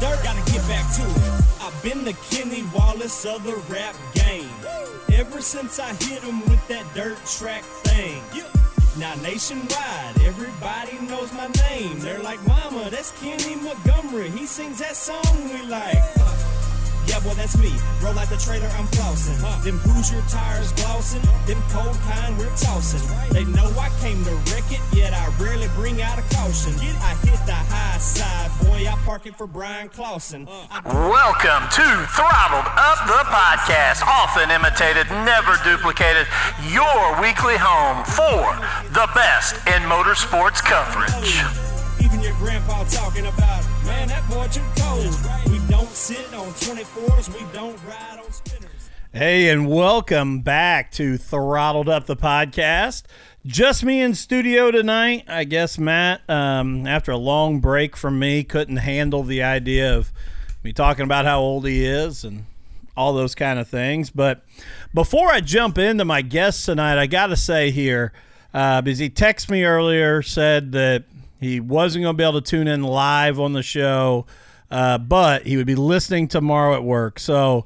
dirt. Gotta get back to it. I've been the Kenny Wallace of the rap game. Ever since I hit him with that dirt track thing. Now nationwide, everybody knows my name. They're like, Mama, that's Kenny Montgomery. He sings that song we like. Yeah, boy, that's me. Roll out the trailer, I'm flossing. Them Hoosier tires glossing. Them cold kind we're tossing. They know I came to wreck it, yet I rarely bring out a caution. I hit the high side, boy. I park it for Bryan Clauson. Welcome to Throttled Up the Podcast, often imitated, never duplicated, your weekly home for the best in motorsports coverage. Even your grandpa talking about, man, that boy too cold. We don't sit on 24s, we don't ride on spinners. Hey, and welcome back to Throttled Up the podcast. Just me in studio tonight. I guess Matt, um, after a long break from me, couldn't handle the idea of me talking about how old he is and all those kind of things. But before I jump into my guest tonight, I got to say here, uh, because he texted me earlier, said that he wasn't going to be able to tune in live on the show, uh, but he would be listening tomorrow at work. So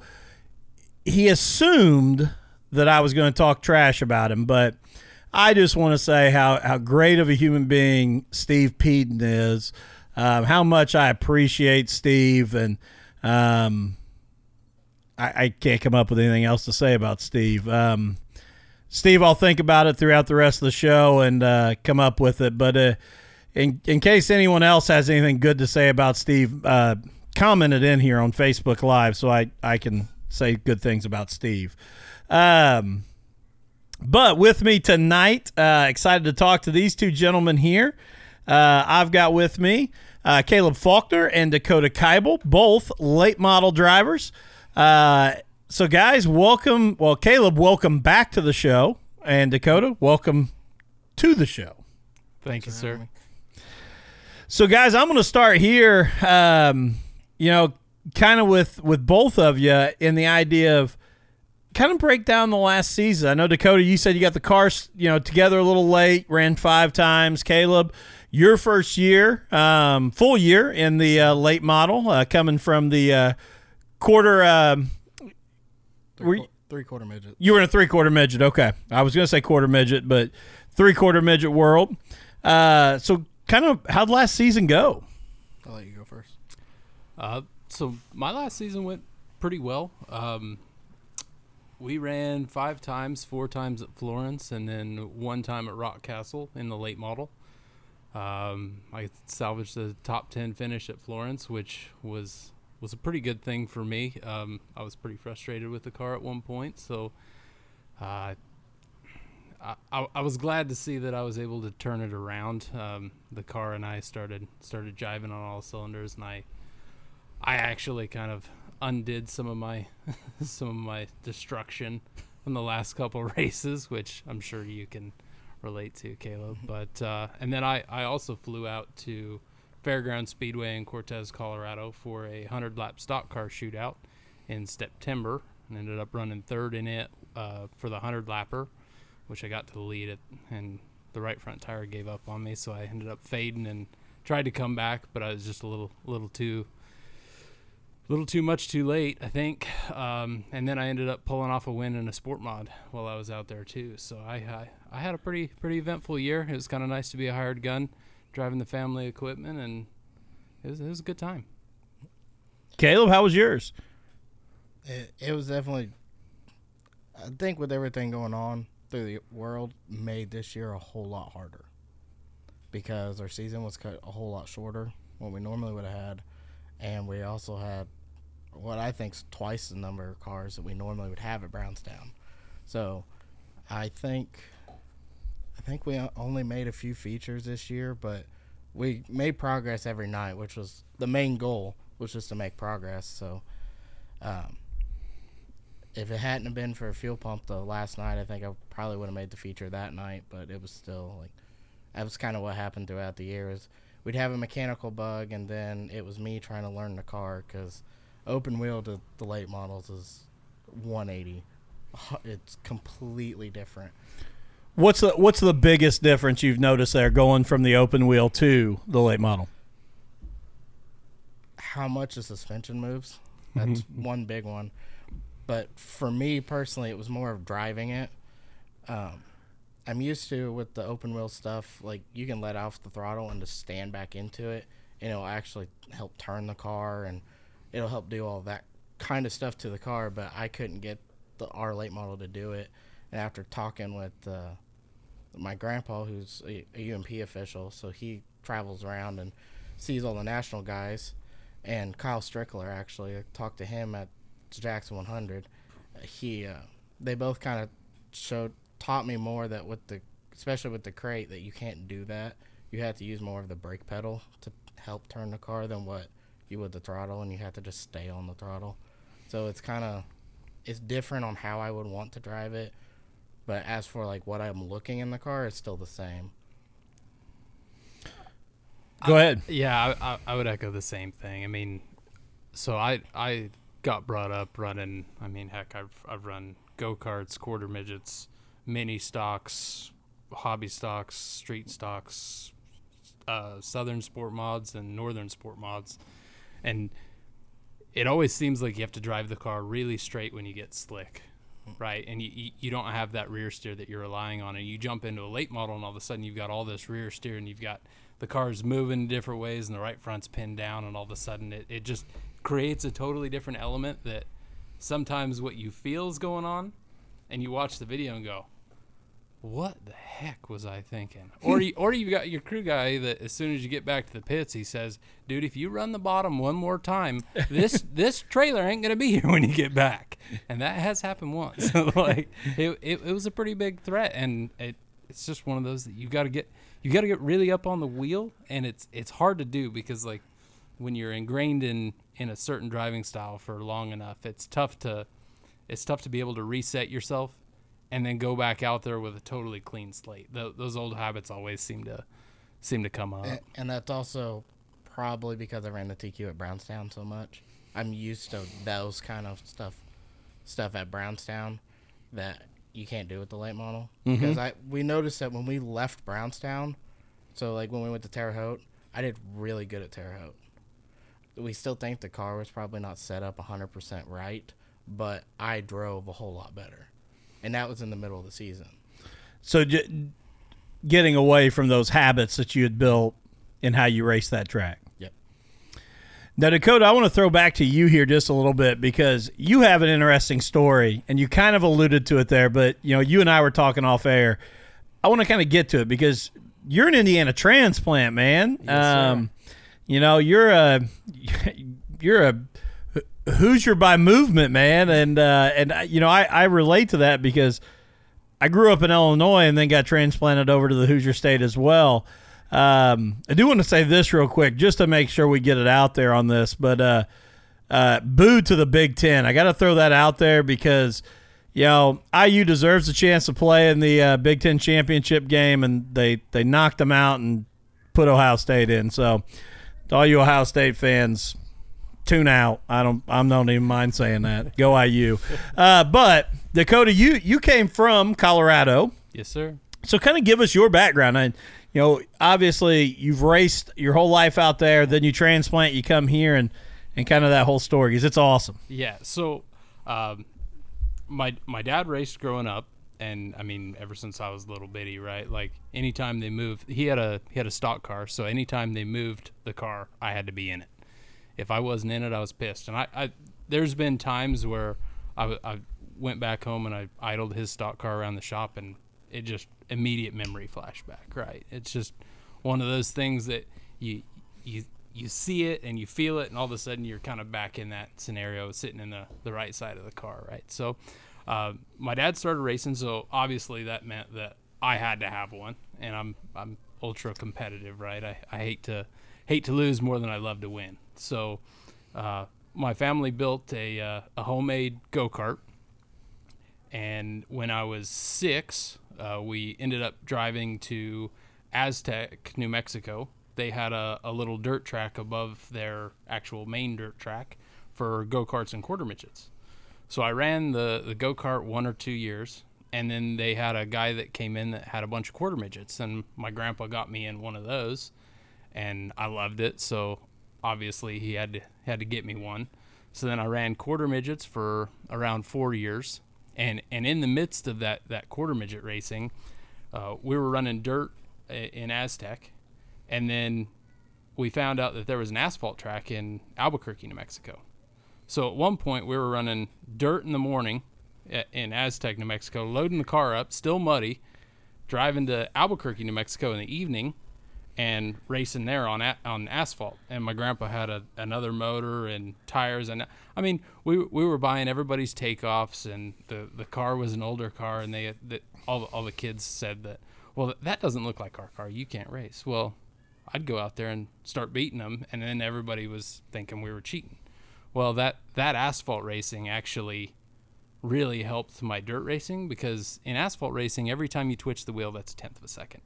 he assumed that I was going to talk trash about him, but I just want to say how, how great of a human being Steve Peden is, um, how much I appreciate Steve, and um, I, I can't come up with anything else to say about Steve. Um, Steve, I'll think about it throughout the rest of the show and uh, come up with it. But uh, in in case anyone else has anything good to say about Steve, uh, comment it in here on Facebook Live so I I can say good things about Steve. Um, but with me tonight, uh, excited to talk to these two gentlemen here. Uh, I've got with me uh, Caleb Faulkner and Dakota Keibel, both late model drivers. Uh, so, guys, welcome. Well, Caleb, welcome back to the show, and Dakota, welcome to the show. Thank you, sir. So, guys, I'm going to start here. Um, you know, kind of with with both of you in the idea of kind of break down the last season. I know Dakota, you said you got the cars, you know, together a little late, ran five times. Caleb, your first year, um, full year in the uh, late model, uh, coming from the uh, quarter. Um, were you- Three quarter midget. you were in a three quarter midget. Okay. I was going to say quarter midget, but three quarter midget world. Uh, so, kind of, how'd last season go? I'll let you go first. Uh, so my last season went pretty well. Um, we ran five times, four times at Florence, and then one time at Rockcastle in the late model. Um, I salvaged the top ten finish at Florence, which was was a pretty good thing for me. Um, I was pretty frustrated with the car at one point, so uh, I, I, I was glad to see that I was able to turn it around. Um, the car and I started started jiving on all cylinders, and I I actually kind of undid some of my some of my destruction from the last couple races, which I'm sure you can relate to, Caleb. But uh, and then I I also flew out to Fairground Speedway in Cortez, Colorado, for a hundred lap stock car shootout in September, and ended up running third in it uh, for the hundred lapper, which I got to the lead at, and the right front tire gave up on me, so I ended up fading and tried to come back, but I was just a little little too little too much too late, I think. Um, and then I ended up pulling off a win in a sport mod while I was out there too. So I I, I had a pretty pretty eventful year. It was kind of nice to be a hired gun, driving the family equipment, and it was, it was a good time. Caleb, how was yours? It, it was definitely. I think with everything going on through the world, made this year a whole lot harder because our season was cut a whole lot shorter what we normally would have had, and we also had what I think's twice the number of cars that we normally would have at Brownstown. So, I think, I think we only made a few features this year, but we made progress every night, which was the main goal which was to make progress. So, um, if it hadn't have been for a fuel pump the last night, I think I probably would have made the feature that night. But it was still like that was kind of what happened throughout the year. Is we'd have a mechanical bug, and then it was me trying to learn the car because open wheel to the late models is 180. It's completely different. What's the what's the biggest difference you've noticed there going from the open wheel to the late model? How much the suspension moves. That's one big one. But for me personally, it was more of driving it. Um, I'm used to with the open wheel stuff, like you can let off the throttle and just stand back into it, and it'll actually help turn the car and it'll help do all that kind of stuff to the car. But I couldn't get the our late model to do it. And after talking with uh, my grandpa, who's a, a UMP official, so he travels around and sees all the national guys, and Kyle Strickler actually I talked to him at Jackson 100. He, uh, they both kind of showed taught me more that with the, especially with the crate, that you can't do that. You have to use more of the brake pedal to help turn the car than what you would the throttle, and you have to just stay on the throttle. So it's kind of, it's different on how I would want to drive it. But as for like what I'm looking in the car, it's still the same. Go ahead. Yeah, I, I, I would echo the same thing. I mean, so I I got brought up running. I mean, heck, I've I've run go karts, quarter midgets, mini stocks, hobby stocks, street stocks, uh, southern sport mods, and northern sport mods, and it always seems like you have to drive the car really straight when you get slick. Right, and you, you- don't have that rear steer that you're relying on, and you jump into a late model, and all of a sudden you've got all this rear steer, and you've got the car's moving different ways, and the right front's pinned down, and all of a sudden it, it just creates a totally different element that sometimes what you feel is going on, and you watch the video and go, "What the heck was I thinking?" Or you, or you got your crew guy that as soon as you get back to the pits, he says, "Dude, if you run the bottom one more time, this this trailer ain't gonna be here when you get back." And that has happened once. like it, it, it was a pretty big threat, and it it's just one of those that you got to get you got to get really up on the wheel, and it's it's hard to do because like when you're ingrained in in a certain driving style for long enough, it's tough to it's tough to be able to reset yourself and then go back out there with a totally clean slate. Th those old habits always seem to seem to come up. A- and that's also probably because I ran the TQ at Brownstown so much. I'm used to those kind of stuff, stuff at Brownstown that you can't do with the late model. Mm-hmm. Because I we noticed that when we left Brownstown, so like when we went to Terre Haute, I did really good at Terre Haute. We still think the car was probably not set up 100% right, but I drove a whole lot better. And that was in the middle of the season. So j- getting away from those habits that you had built and how you race that track. Yep. Now, Dakota, I want to throw back to you here just a little bit because you have an interesting story, and you kind of alluded to it there. But you know, you and I were talking off air. I want to kind of get to it because you're an Indiana transplant, man. Yes, um, you know, you're a you're a Hoosier by movement, man, and uh, and uh, you know, I I relate to that because I grew up in Illinois and then got transplanted over to the Hoosier State as well. Um, I do want to say this real quick, just to make sure we get it out there on this. But uh, uh, boo to the Big Ten. I got to throw that out there because you know IU deserves a chance to play in the uh, Big Ten championship game, and they they knocked them out and put Ohio State in. So, to all you Ohio State fans, tune out. I don't. I don't even mind saying that. Go IU. Uh, but Dakota, you you came from Colorado. yes, sir. So kind of give us your background. And you know, obviously you've raced your whole life out there, then you transplant, you come here and and kind of that whole story because it's awesome. Yeah. So, um, my my dad raced growing up, and I mean, ever since I was a little bitty, right? Like anytime they moved, he had a he had a stock car, so anytime they moved the car, I had to be in it. If I wasn't in it, I was pissed. And I, I there's been times where I went back home and I idled his stock car around the shop, and it just immediate memory flashback, right? It's just one of those things that you you you see it and you feel it, and all of a sudden you're kind of back in that scenario, sitting in the the right side of the car, right? So, uh, my dad started racing, so obviously that meant that I had to have one, and I'm I'm ultra competitive, right? I, I hate to hate to lose more than I love to win. So, uh, my family built a uh, a homemade go kart, and when I was six, uh, we ended up driving to Aztec, New Mexico. They had a, a little dirt track above their actual main dirt track for go karts and quarter midgets. So I ran the, the go kart one or two years, and then they had a guy that came in that had a bunch of quarter midgets, and my grandpa got me in one of those, and I loved it. So obviously he had to had to get me one. So then I ran quarter midgets for around four years, and and in the midst of that that quarter midget racing, uh, we were running dirt in Aztec, and then we found out that there was an asphalt track in Albuquerque, New Mexico. So at one point we were running dirt in the morning in Aztec, New Mexico, loading the car up, still muddy, driving to Albuquerque, New Mexico in the evening, and racing there on a- on asphalt. And my grandpa had a, another motor and tires, and I mean we we were buying everybody's takeoffs, and the the car was an older car, and they the, all all the kids said that well that doesn't look like our car, you can't race. Well, I'd go out there and start beating them, and then everybody was thinking we were cheating. Well, that that asphalt racing actually really helped my dirt racing because in asphalt racing, every time you twitch the wheel, that's a tenth of a second,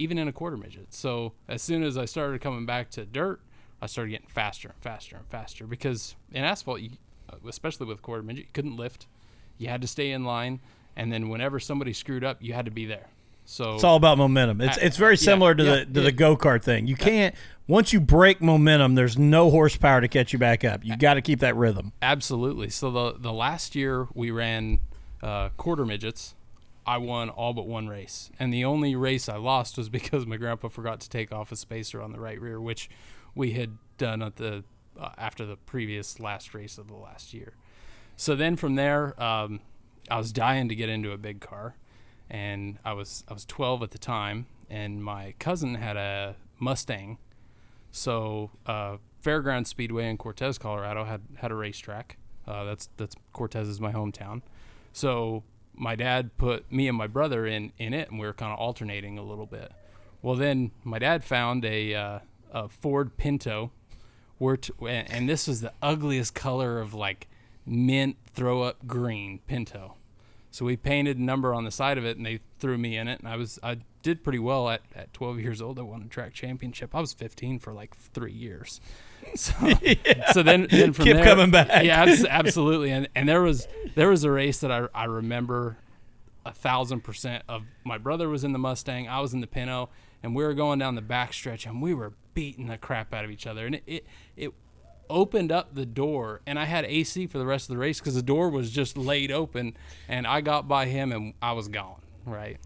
even in a quarter midget. So as soon as I started coming back to dirt, I started getting faster and faster and faster because in asphalt, you, especially with quarter midget, you couldn't lift, you had to stay in line, and then whenever somebody screwed up, you had to be there. So It's all about momentum. It's Uh, it's very yeah, similar to yeah, the to yeah. the go kart thing. You can't once you break momentum, there's no horsepower to catch you back up. You got to keep that rhythm. Absolutely. So the the last year we ran uh, quarter midgets, I won all but one race, and the only race I lost was because my grandpa forgot to take off a spacer on the right rear, which we had done at the uh, after the previous last race of the last year. So then from there, um, I was dying to get into a big car, and I was I was 12 at the time, and my cousin had a Mustang. So uh, Fairground Speedway in Cortez, Colorado, had had a racetrack. Uh, that's that's Cortez is my hometown. So my dad put me and my brother in in it, and we were kind of alternating a little bit. Well, then my dad found a uh, a Ford Pinto, where t- and and this was the ugliest color of like mint throw up green Pinto. So we painted a number on the side of it, and they threw me in it, and I was I did pretty well at, at 12 years old. I won a track championship. I was 15 for like three years. So, so then, then from Kept there, coming back. Yeah, absolutely. And and there was there was a race that I I remember a thousand percent of my brother was in the Mustang, I was in the Pinto, and we were going down the backstretch, and we were beating the crap out of each other, and it it, it opened up the door and I had AC for the rest of the race because the door was just laid open and I got by him and I was gone right?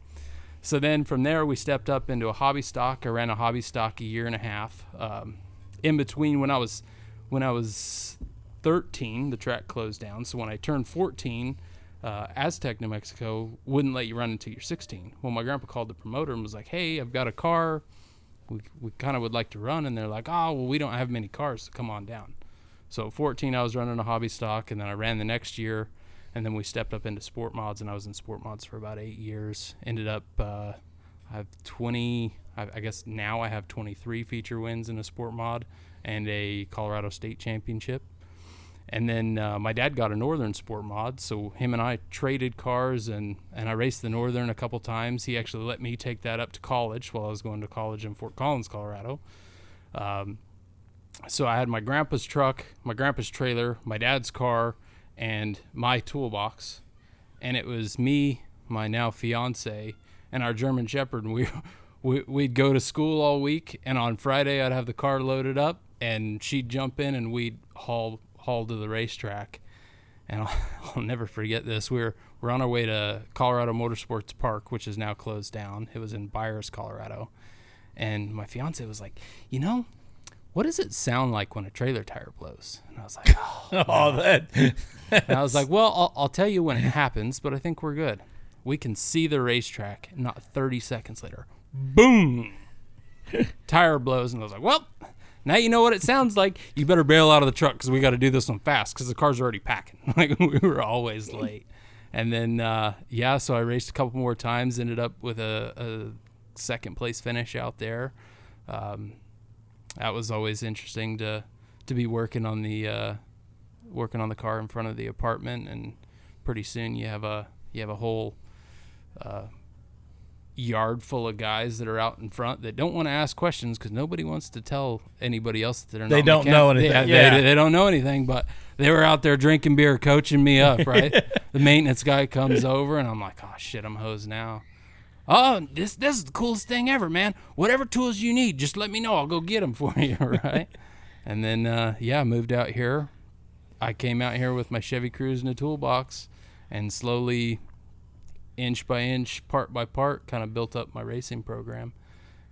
So then from there we stepped up into a hobby stock. I ran a hobby stock a year and a half um, in between when I was when I was 13 the track closed down. So when I turned 14 uh, Aztec New Mexico wouldn't let you run until you're 16 well my grandpa called the promoter and was like hey I've got a car we, we kind of would like to run and they're like oh well we don't have many cars so come on down. So at 14 i was running a hobby stock and then i ran the next year and then we stepped up into sport mods and i was in sport mods for about eight years. Ended up uh, i have 20 I, I guess now i have 23 feature wins in a sport mod and a colorado state championship and then uh, my dad got a Northern Sport mod, so him and I traded cars, and, and I raced the Northern a couple times. He actually let me take that up to college while I was going to college in Fort Collins, Colorado. Um, so I had my grandpa's truck, my grandpa's trailer, my dad's car, and my toolbox, and it was me, my now fiance, and our German Shepherd. And we, we we'd go to school all week, and on Friday I'd have the car loaded up, and she'd jump in, and we'd haul haul to the racetrack. And I'll, I'll never forget this. We were we're on our way to Colorado Motorsports Park, which is now closed down. It was in Byers, Colorado, and my fiance was like, you know. What does it sound like when a trailer tire blows? And I was like, oh, Oh, that and I was like, well, I'll, I'll tell you when it happens, but I think we're good. We can see the racetrack. Not 30 seconds later, boom, tire blows, and I was like, well, now you know what it sounds like. You better bail out of the truck because we got to do this one fast because the car's are already packing. like we were always late. And then uh, yeah, so I raced a couple more times. Ended up with a, a second place finish out there. Um, that was always interesting to to be working on the uh, working on the car in front of the apartment, and pretty soon you have a you have a whole uh, yard full of guys that are out in front that don't want to ask questions because nobody wants to tell anybody else that they're They don't mechan- know anything. Yeah, Yeah. They, they don't know anything, but they were out there drinking beer, coaching me up. Right, the maintenance guy comes over, and I'm like, oh shit, I'm hosed now. Oh, this this is the coolest thing ever, man. Whatever tools you need, just let me know. I'll go get them for you, right? and then uh, yeah, I moved out here. I came out here with my Chevy Cruze in a toolbox, and slowly, inch by inch, part by part, kind of built up my racing program.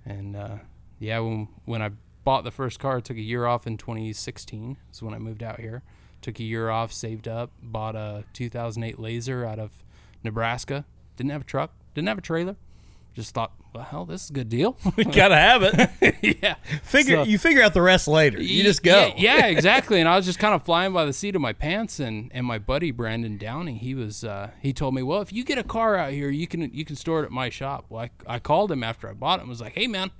And uh, yeah, when when I bought the first car, I took a year off in 2016. Is when I moved out here. Took a year off, saved up, bought a 2008 Lazer out of Nebraska. Didn't have a truck, didn't have a trailer. Just thought, well, hell, this is a good deal. We gotta have it. yeah. Figure So- you figure out the rest later. You just go. Yeah, yeah, exactly. And I was just kind of flying by the seat of my pants, and, and my buddy Brandon Downey, he was uh, he told me, well, if you get a car out here, you can you can store it at my shop. Well, I, I called him after I bought it and was like, hey man,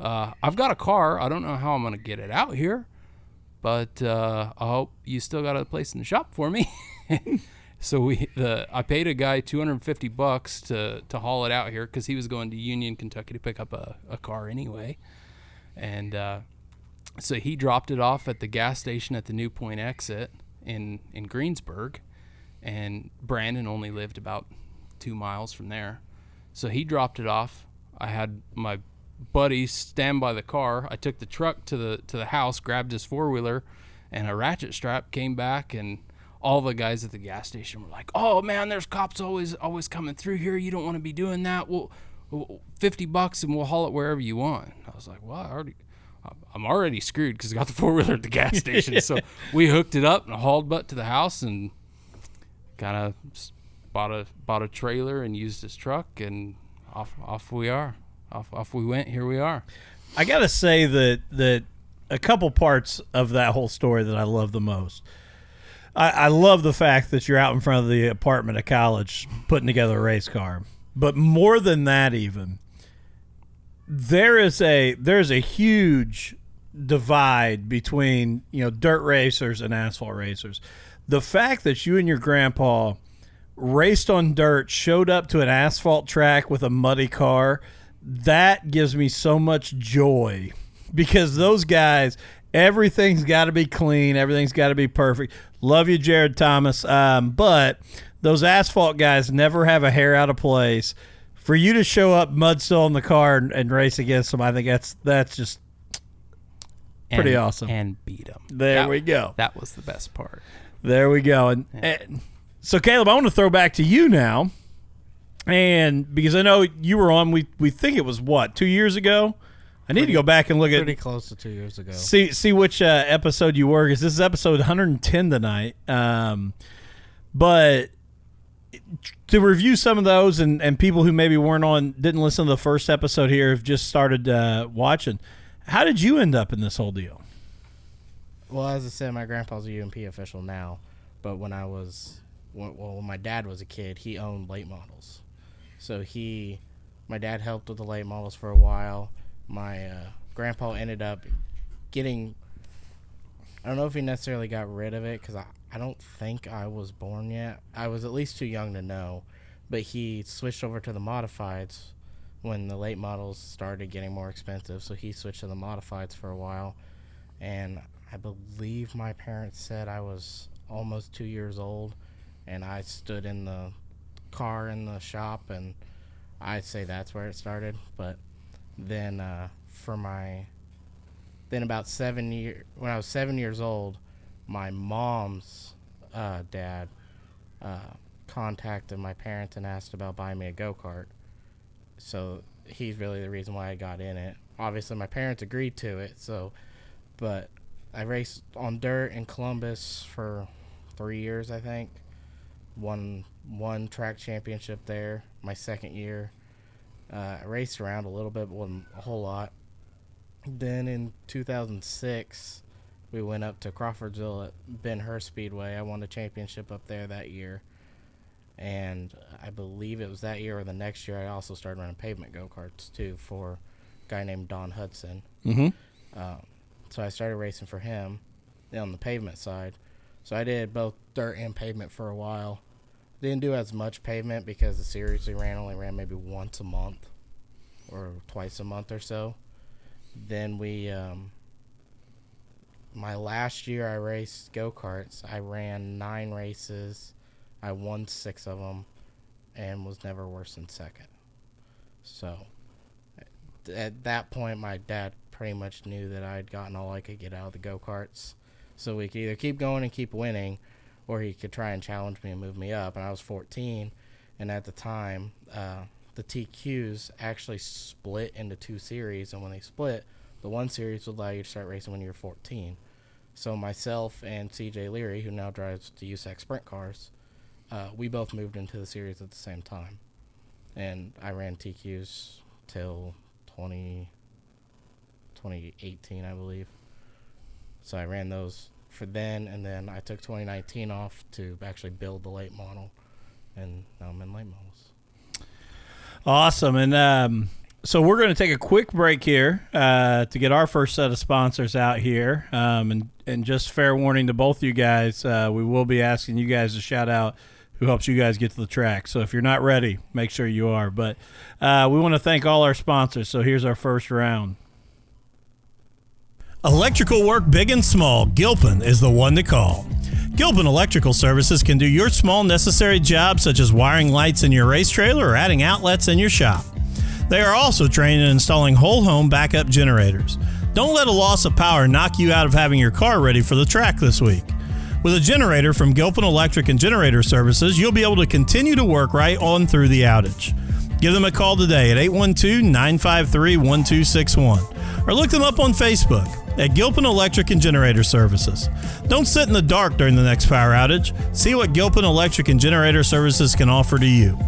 uh, I've got a car. I don't know how I'm gonna get it out here, but uh, I hope you still got a place in the shop for me. So we the I paid a guy 250 bucks to to haul it out here because he was going to Union, Kentucky to pick up a, a car anyway, and. Uh, so he dropped it off at the gas station at the New Point exit in in Greensburg, and Brandon only lived about two miles from there. So he dropped it off. I had my buddy stand by the car. I took the truck to the to the house, grabbed his four wheeler, and a ratchet strap. Came back, and all the guys at the gas station were like, "Oh man, there's cops always always coming through here. You don't want to be doing that. Well, well, fifty bucks and we'll haul it wherever you want." I was like, "Well, I already." I'm already screwed because I got the four wheeler at the gas station. So we hooked it up and hauled butt to the house and kind of bought a bought a trailer and used his truck and off off we are. Off off we went. Here we are. I gotta say that that a couple parts of that whole story that I love the most. I, I love the fact that you're out in front of the apartment of college putting together a race car. But more than that, even there is a there's a huge divide between you know dirt racers and asphalt racers. The fact that you and your grandpa raced on dirt, showed up to an asphalt track with a muddy car, that gives me so much joy because those guys, everything's got to be clean, everything's got to be perfect. Love you, Jared Thomas, um, but those asphalt guys never have a hair out of place. For you to show up mud still in the car and, and race against them, I think that's that's just Pretty And- awesome. And beat them. There we go. That was the best part. There we go. And, and so, Caleb, I want to throw back to you now, and because I know you were on, we we think it was what two years ago. I need to go back and look Pretty at pretty close to two years ago. see see which uh, episode you were because this is episode 110 tonight. Um, but to review some of those and, and people who maybe weren't on didn't listen to the first episode here have just started uh, watching. How did you end up in this whole deal? Well, as I said, my grandpa's a UMP official now, but when I was, well, when my dad was a kid, he owned late models. So he, my dad helped with the late models for a while. My uh, grandpa ended up getting, I don't know if he necessarily got rid of it because I, I don't think I was born yet. I was at least too young to know, but he switched over to the modifieds when the late models started getting more expensive. So he switched to the modifieds for a while and I believe my parents said I was almost two years old, and I stood in the car in the shop, and I'd say that's where it started. But then uh, for my then about seven year when I was seven years old, my mom's uh, dad uh, contacted my parents and asked about buying me a go kart. So he's really the reason why I got in it. Obviously, my parents agreed to it, so but I raced on dirt in Columbus for three years, I think. Won one track championship there. My second year, uh, I raced around a little bit, but wasn't a whole lot. Then in 2006, we went up to Crawfordsville at Ben Hur Speedway. I won the championship up there that year, and I believe it was that year or the next year. I also started running pavement go karts too for a guy named Don Hudson. Mm-hmm. Um, so I started racing for him. on the pavement side. So I did both dirt and pavement for a while. Didn't do as much pavement because the series we ran only ran maybe once a month or twice a month or so. Then we, um, my last year I raced go karts. I ran nine races. I won six of them and was never worse than second. So at that point, my dad pretty much knew that I had gotten all I could get out of the go karts. So we could either keep going and keep winning, or he could try and challenge me and move me up. And I was 14, and at the time, uh, the TQs actually split into two series. And when they split, the one series would allow you to start racing when you're 14. So myself and CJ Leary, who now drives the USAC sprint cars, uh, we both moved into the series at the same time. And I ran TQs till 20, 2018, I believe. So I ran those for then, and then I took 2019 off to actually build the late model, and now I'm in late models. Awesome. And um, so we're going to take a quick break here uh, to get our first set of sponsors out here. Um, and, and just fair warning to both you guys, uh, we will be asking you guys to shout out who helps you guys get to the track. So if you're not ready, make sure you are. But uh, we want to thank all our sponsors. So here's our first round. Electrical work big and small, Gilpin is the one to call. Gilpin Electrical Services can do your small necessary jobs such as wiring lights in your race trailer or adding outlets in your shop. They are also trained in installing whole home backup generators. Don't let a loss of power knock you out of having your car ready for the track this week. With a generator from Gilpin Electric and Generator Services, you'll be able to continue to work right on through the outage. Give them a call today at 812 953 1261 or look them up on Facebook at Gilpin Electric and Generator Services. Don't sit in the dark during the next power outage. See what Gilpin Electric and Generator Services can offer to you.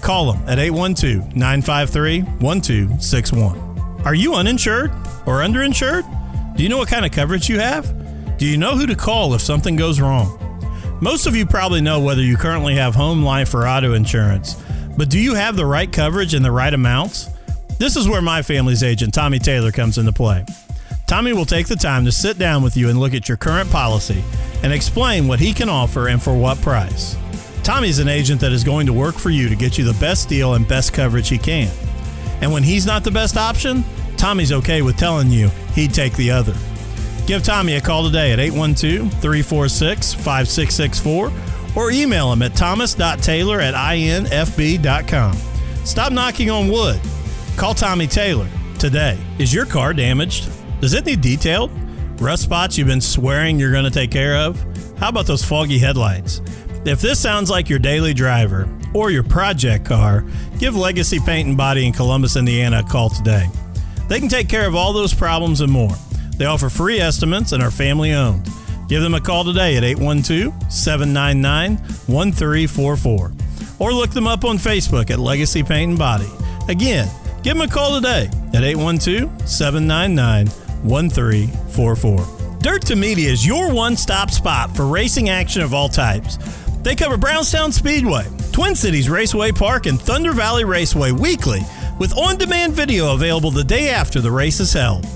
Call them at 812 953 1261. Are you uninsured or underinsured? Do you know what kind of coverage you have? Do you know who to call if something goes wrong? Most of you probably know whether you currently have home, life, or auto insurance, but do you have the right coverage and the right amounts? This is where my family's agent, Tommy Taylor, comes into play. Tommy will take the time to sit down with you and look at your current policy and explain what he can offer and for what price. Tommy's an agent that is going to work for you to get you the best deal and best coverage he can. And when he's not the best option, Tommy's okay with telling you he'd take the other. Give Tommy a call today at 812 346 5664 or email him at thomas.taylor at infb.com. Stop knocking on wood. Call Tommy Taylor today. Is your car damaged? Does it need detailed? Rust spots you've been swearing you're going to take care of? How about those foggy headlights? If this sounds like your daily driver or your project car, give Legacy Paint and Body in Columbus, Indiana a call today. They can take care of all those problems and more. They offer free estimates and are family owned. Give them a call today at 812 799 1344 or look them up on Facebook at Legacy Paint and Body. Again, give them a call today at 812 799 1344. Dirt to Media is your one stop spot for racing action of all types. They cover Brownstown Speedway, Twin Cities Raceway Park, and Thunder Valley Raceway weekly with on demand video available the day after the race is held.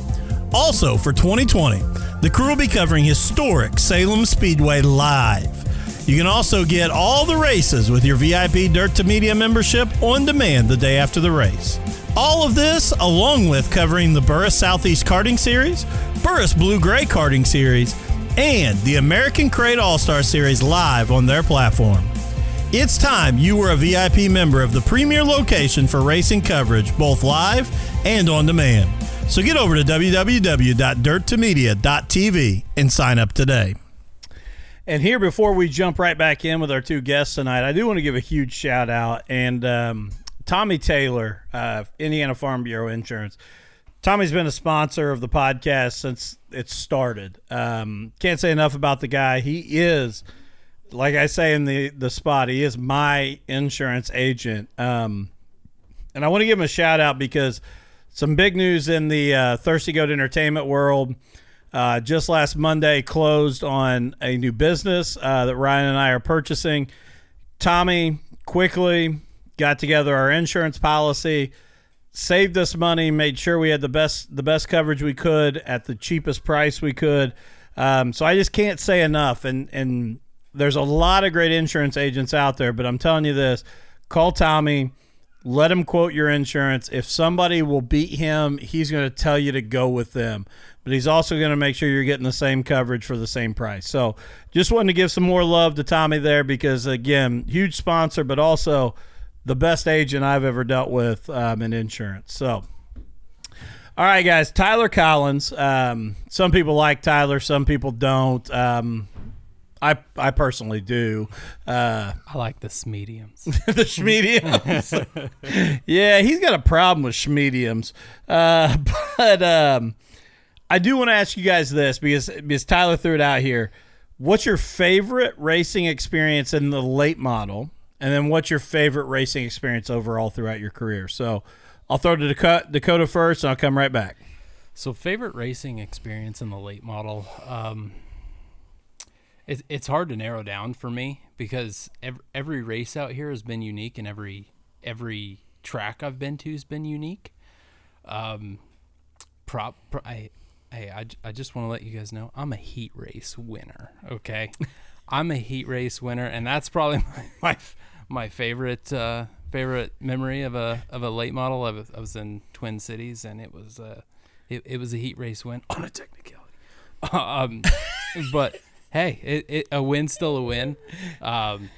Also, for 2020, the crew will be covering historic Salem Speedway live. You can also get all the races with your VIP Dirt to Media membership on demand the day after the race. All of this, along with covering the Burris Southeast Karting Series, Burris Blue Gray Karting Series, and the American Crate All Star Series live on their platform. It's time you were a VIP member of the premier location for racing coverage, both live and on demand. So get over to www.dirttomedia.tv and sign up today. And here, before we jump right back in with our two guests tonight, I do want to give a huge shout out and um, Tommy Taylor, uh, Indiana Farm Bureau Insurance. Tommy's been a sponsor of the podcast since it started. Um, can't say enough about the guy. He is, like I say in the the spot, he is my insurance agent. Um, and I want to give him a shout out because some big news in the uh, Thirsty Goat Entertainment world. Uh, just last Monday, closed on a new business uh, that Ryan and I are purchasing. Tommy quickly got together our insurance policy, saved us money, made sure we had the best the best coverage we could at the cheapest price we could. Um, so I just can't say enough. And and there's a lot of great insurance agents out there, but I'm telling you this: call Tommy. Let him quote your insurance. If somebody will beat him, he's going to tell you to go with them. But he's also going to make sure you're getting the same coverage for the same price. So just wanted to give some more love to Tommy there because, again, huge sponsor, but also the best agent I've ever dealt with um, in insurance. So. All right, guys. Tyler Collins. Um, some people like Tyler, some people don't. Um, I I personally do. Uh, I like the mediums. the schmediums. yeah, he's got a problem with schmediums. Uh, but um, I do want to ask you guys this because because Tyler threw it out here. What's your favorite racing experience in the late model, and then what's your favorite racing experience overall throughout your career? So, I'll throw to Dakota, Dakota first, and I'll come right back. So, favorite racing experience in the late model. Um, it, it's hard to narrow down for me because every, every race out here has been unique, and every every track I've been to has been unique. Um, prop, pro, I, hey, I, I just want to let you guys know I'm a heat race winner. Okay, I'm a heat race winner, and that's probably my my, my favorite uh, favorite memory of a of a late model. I was, I was in Twin Cities, and it was uh, it, it was a heat race win on a technicality. um, but hey, it, it, a win's still a win. Um,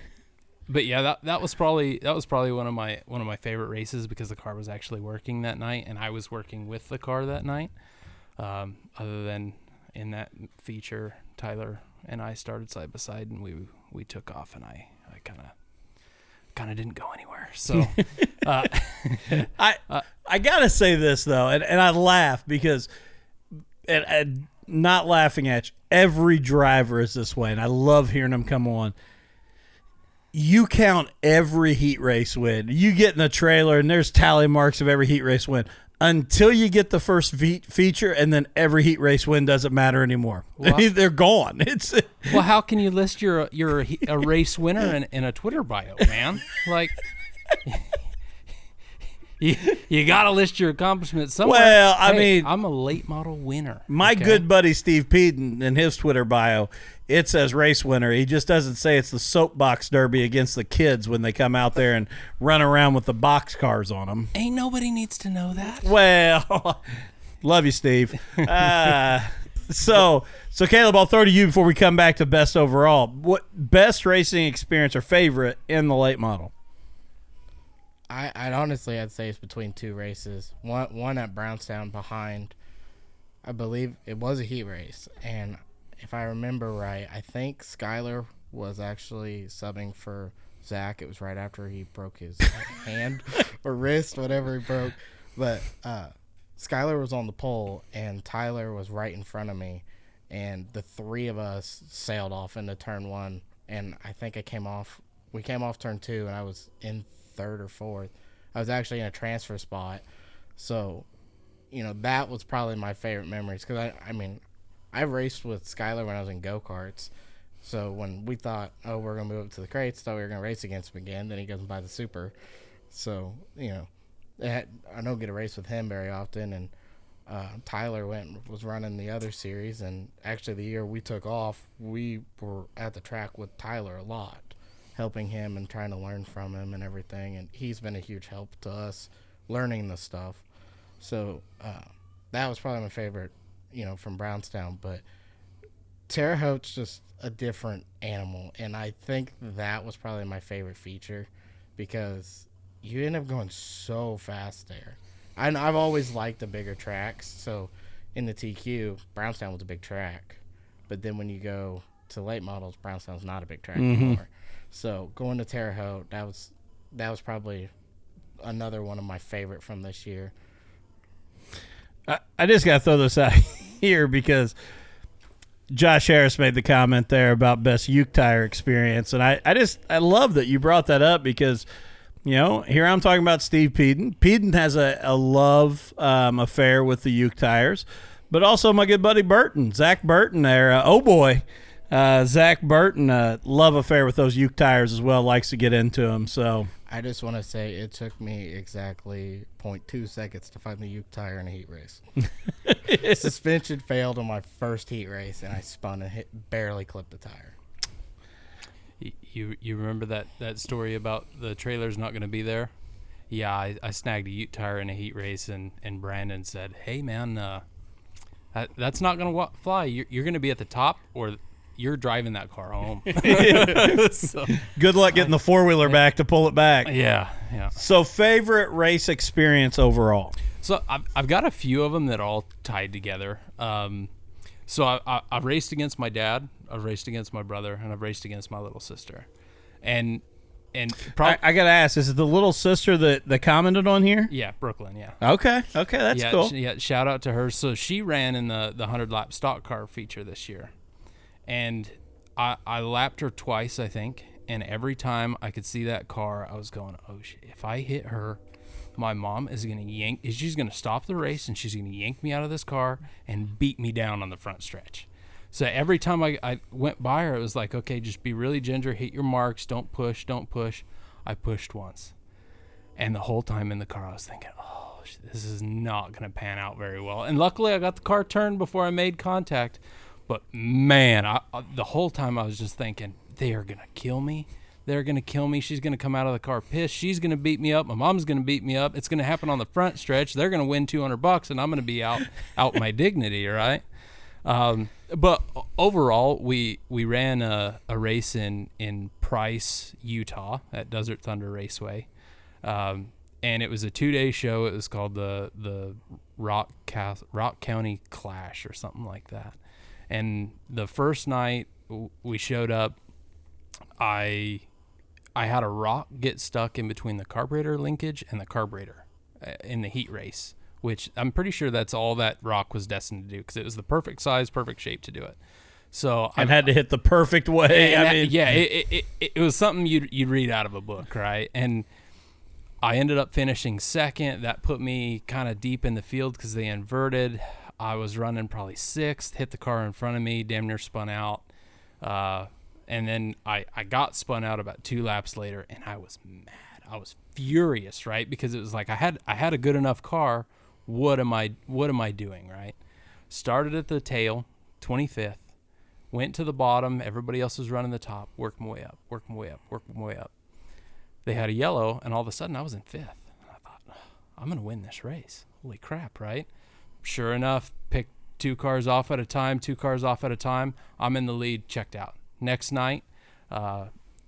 but yeah, that that was probably that was probably one of my one of my favorite races because the car was actually working that night, and I was working with the car that night. Um, other than in that feature, Tyler and I started side by side, and we we took off, and I I kind of kind of didn't go anywhere. So uh, I I gotta say this though, and, and I laugh because, and, and not laughing at you. Every driver is this way, and I love hearing them come on. You count every heat race win. You get in the trailer, and there's tally marks of every heat race win until you get the first fe- feature, and then every heat race win doesn't matter anymore. Well- They're gone. It's well, how can you list your your a race winner in, in a Twitter bio, man? Like. You, you got to list your accomplishments somewhere. Well, I Hey, mean- I'm a late model winner. My okay? good buddy Steve Peden in his Twitter bio, it says race winner. He just doesn't say it's the soapbox derby against the kids when they come out there and run around with the box cars on them. Ain't nobody needs to know that. Well, love you, Steve. Uh, so, so Caleb, I'll throw to you before we come back to best overall. What best racing experience or favorite in the late model? I, I'd honestly, I'd say it's between two races. One, one at Brownstown behind, I believe it was a heat race, and if I remember right, I think Skyler was actually subbing for Zach. It was right after he broke his hand or wrist, whatever he broke. But uh, Skyler was on the pole, and Tyler was right in front of me, and the three of us sailed off into turn one, and I think I came off. We came off turn two, and I was in third or fourth. I was actually in a transfer spot, so you know that was probably my favorite memories because I, I mean, I raced with Skyler when I was in go karts. So when we thought, oh, we're gonna move up to the crates, thought we were gonna race against him again. Then he goes and buys the super. So you know, had, I don't get a race with him very often, and uh, Tyler went was running the other series, and actually the year we took off, we were at the track with Tyler a lot, helping him and trying to learn from him and everything. And he's been a huge help to us learning the stuff. So uh, that was probably my favorite, you know, from Brownstown. But Terre Haute's just a different animal, and I think that was probably my favorite feature because you end up going so fast there. I, I've always liked the bigger tracks, so in the TQ, Brownstown was a big track, but then when you go to late models, Brownstown's not a big track anymore. So going to Terre Haute, that was that was probably another one of my favorite from this year. I, I just got to throw this out here because Josh Harris made the comment there about best Uke tire experience, and I, I just I love that you brought that up because you know here I'm talking about Steve Peden. Peden has a, a love um, affair with the Uke tires, but also my good buddy Burton, Zach Burton there. Uh, oh boy, uh, Zach Burton, uh, love affair with those Uke tires as well. Likes to get into them. So I just want to say it took me exactly 0.2 seconds to find the Uke tire in a heat race. Suspension failed on my first heat race, and I spun and hit barely clipped the tire. You you remember that that story about the trailer's not going to be there? Yeah, I, I snagged a Ute tire in a heat race, and and Brandon said, "Hey man, uh, that, that's not going to wa- fly. You're, you're going to be at the top, or you're driving that car home." so, Good luck getting the four wheeler back to pull it back. yeah, yeah. So, favorite race experience overall? So I've, I've got a few of them that are all tied together. Um, so I, I, I've raced against my dad, I've raced against my brother, and I've raced against my little sister. And and prob- I, I gotta ask: Is it the little sister that that commented on here? yeah, Brooklyn, yeah. Okay, okay, that's yeah, cool. sh- yeah, shout out to her. So she ran in the the hundred lap stock car feature this year, and I I lapped her twice, I think. And every time I could see that car, I was going, "Oh shit! If I hit her, my mom is gonna yank. She's gonna stop the race, and she's gonna yank me out of this car and beat me down on the front stretch." So every time I, I went by her, it was like, "Okay, just be really ginger, hit your marks, don't push, don't push." I pushed once. And the whole time in the car, I was thinking, oh, this is not going to pan out very well. And luckily, I got the car turned before I made contact. But man, I, I, the whole time I was just thinking, they are going to kill me. They're going to kill me. She's going to come out of the car pissed. She's going to beat me up. My mom's going to beat me up. It's going to happen on the front stretch. They're going to win 200 bucks, and I'm going to be out out my dignity. Right. Um, but overall, we we ran a, a race in in Price, Utah, at Desert Thunder Raceway, um, and it was a two day show. It was called the the Rock Rock County Clash or something like that. And the first night we showed up, I I had a rock get stuck in between the carburetor linkage and the carburetor uh, in the heat race, which I'm pretty sure that's all that rock was destined to do because it was the perfect size, perfect shape to do it. So I had to hit the perfect way. I that- mean, yeah, it, it, it, it was something you'd, you'd read out of a book, right? And I ended up finishing second. That put me kind of deep in the field because they inverted. I was running probably sixth, hit the car in front of me, damn near spun out. Uh, and then I, I got spun out about two laps later, and I was mad. I was furious, right? Because it was like I had I had a good enough car. What am I what am I doing, right? Started at the tail, 25th went to the bottom. Everybody else was running the top. Worked my way up. Worked my way up. Worked my way up. They had a yellow, and all of a sudden I was in fifth. And I thought, I'm gonna win this race. Holy crap! Right? Sure enough, picked two cars off at a time. Two cars off at a time. I'm in the lead. Checked out. Next night, uh,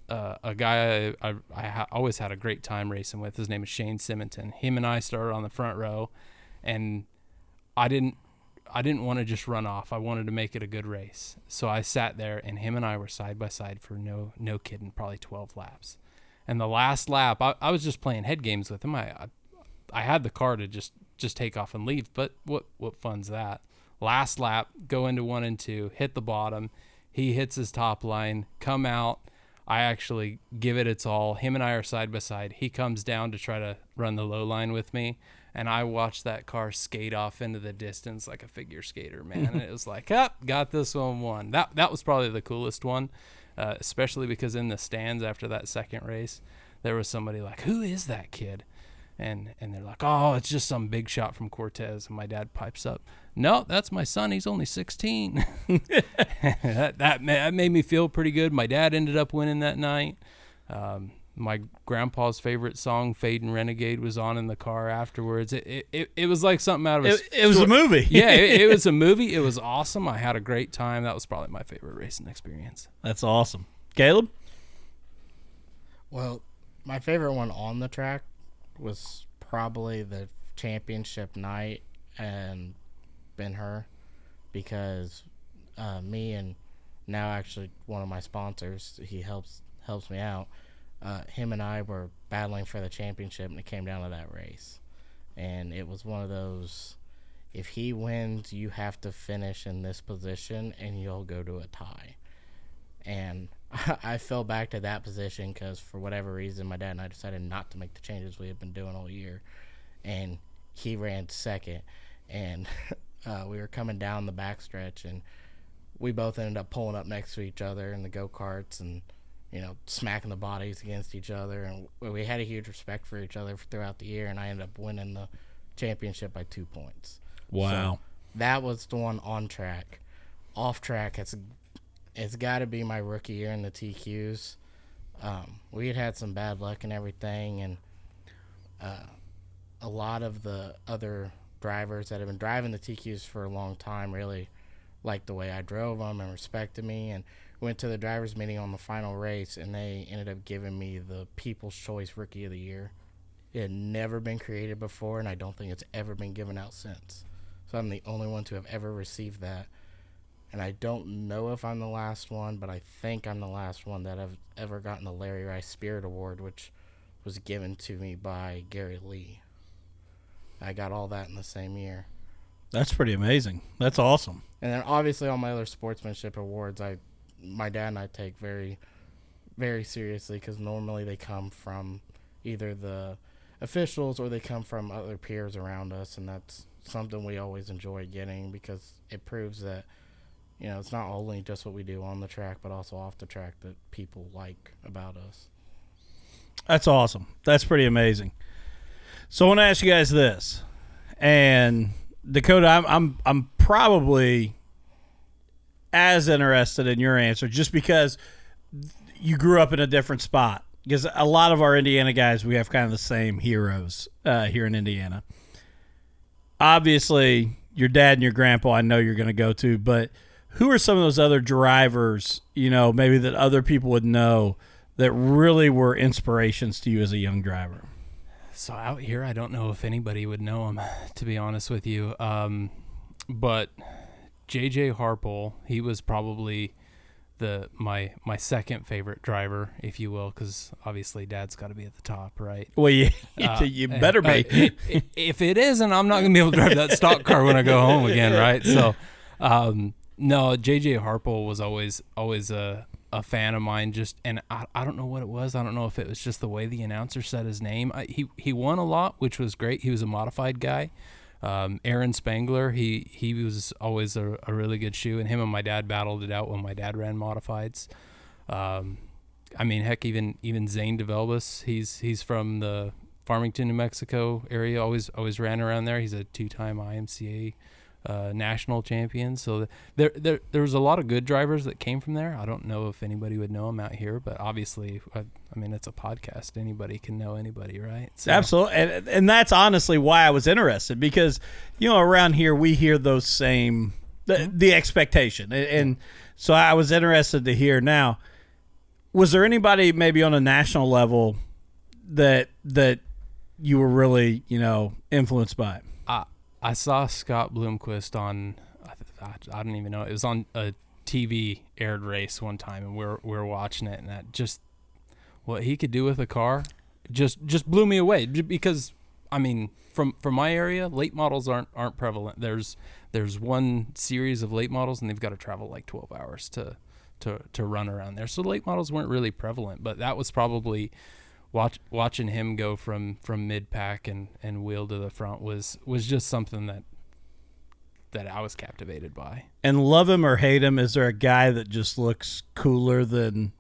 uh, a guy I, I, I ha- always had a great time racing with. His name is Shane Simonton. Him and I started on the front row, and I didn't I didn't want to just run off. I wanted to make it a good race. So I sat there and him and I were side by side for no no kidding, probably 12 laps. And the last lap, I, I was just playing head games with him. I, I I had the car to just just take off and leave, but what what fun's that? Last lap, go into one and two, hit the bottom. He hits his top line, come out. I actually give it its all. Him and I are side by side. He comes down to try to run the low line with me, and I watch that car skate off into the distance like a figure skater, man. and it was like, up, got this one won. That that was probably the coolest one, uh, especially because in the stands after that second race, there was somebody like, "Who is that kid?" And and they're like, "Oh, it's just some big shot from Cortez." And my dad pipes up, "No, that's my son. He's only 16." that that ma- that made me feel pretty good. My dad ended up winning that night. Um, my grandpa's favorite song, "Fade and Renegade," was on in the car afterwards. It it, it, it was like something out of a it, it was a movie. yeah, it, it was a movie. It was awesome. I had a great time. That was probably my favorite racing experience. That's awesome. Caleb? Well, my favorite one on the track was probably the championship night and Ben Hur because uh, me and now actually one of my sponsors he helps helps me out. Uh, him and I were battling for the championship, and it came down to that race, and it was one of those. If he wins, you have to finish in this position, and you'll go to a tie and I fell back to that position because for whatever reason, my dad and I decided not to make the changes we had been doing all year, and he ran second, and uh, we were coming down the backstretch, and we both ended up pulling up next to each other in the go karts, and you know smacking the bodies against each other, and we- we had a huge respect for each other throughout the year, and I ended up winning the championship by two points. Wow. that was the one on track. Off track, it's it's got to be my rookie year in the TQs. Um, we had had some bad luck and everything, and uh, a lot of the other drivers that have been driving the TQs for a long time really liked the way I drove them and respected me. And went to the drivers' meeting on the final race, and they ended up giving me the People's Choice Rookie of the Year. It had never been created before, and I don't think it's ever been given out since. So I'm the only one to have ever received that. And I don't know if I'm the last one, but I think I'm the last one that have ever gotten the Larry Rice Spirit Award, which was given to me by Gary Lee. I got all that in the same year. That's pretty amazing. That's awesome. And then obviously all my other sportsmanship awards, I, my dad and I take very, very seriously because normally they come from either the officials or they come from other peers around us, and that's something we always enjoy getting because it proves that, you know, it's not only just what we do on the track, but also off the track that people like about us. That's awesome. That's pretty amazing. So I want to ask you guys this, and Dakota, I'm I'm I'm probably as interested in your answer just because you grew up in a different spot. Because a lot of our Indiana guys, we have kind of the same heroes uh, here in Indiana. Obviously, your dad and your grandpa, I know you're going to go to, but who are some of those other drivers, you know, maybe that other people would know that really were inspirations to you as a young driver? So out here, I don't know if anybody would know him, to be honest with you. Um, but JJ Harpole, he was probably the my my second favorite driver, if you will, because obviously Dad's got to be at the top, right? Well, you, Uh, you better uh, be. i- if it isn't, I'm not gonna be able to drive that stock car when I go home again, right? So, um, no, JJ Harpole was always always a a fan of mine. Just and I, I don't know what it was. I don't know if it was just the way the announcer said his name. I, he he won a lot, which was great. He was a modified guy. Um, Aaron Spangler, he he was always a, a really good shoe, and him and my dad battled it out when my dad ran modifieds. Um, I mean, heck, even even Zane DeVilbiss, he's he's from the Farmington, New Mexico area. Always always ran around there. He's a two-time IMCA uh, national champions. So there there there was a lot of good drivers that came from there. I don't know if anybody would know them out here, but obviously, I, I mean, it's a podcast. Anybody can know anybody, right? So, Absolutely, and and that's honestly why I was interested because you know around here we hear those same the, the expectation, and, and so I was interested to hear. Now, was there anybody maybe on a national level that that you were really you know influenced by? I I saw Scott Bloomquist on I, don't even know it was on a TV aired race one time and we are we are watching it and that just what he could do with a car just just blew me away because I mean from from my area late models aren't aren't prevalent. There's there's one series of late models and they've got to travel like 12 hours to to to run around there. So late models weren't really prevalent but that was probably watch, watching him go from from mid pack and and wheel to the front was was just something that that I was captivated by. And love him or hate him, is there a guy that just looks cooler than?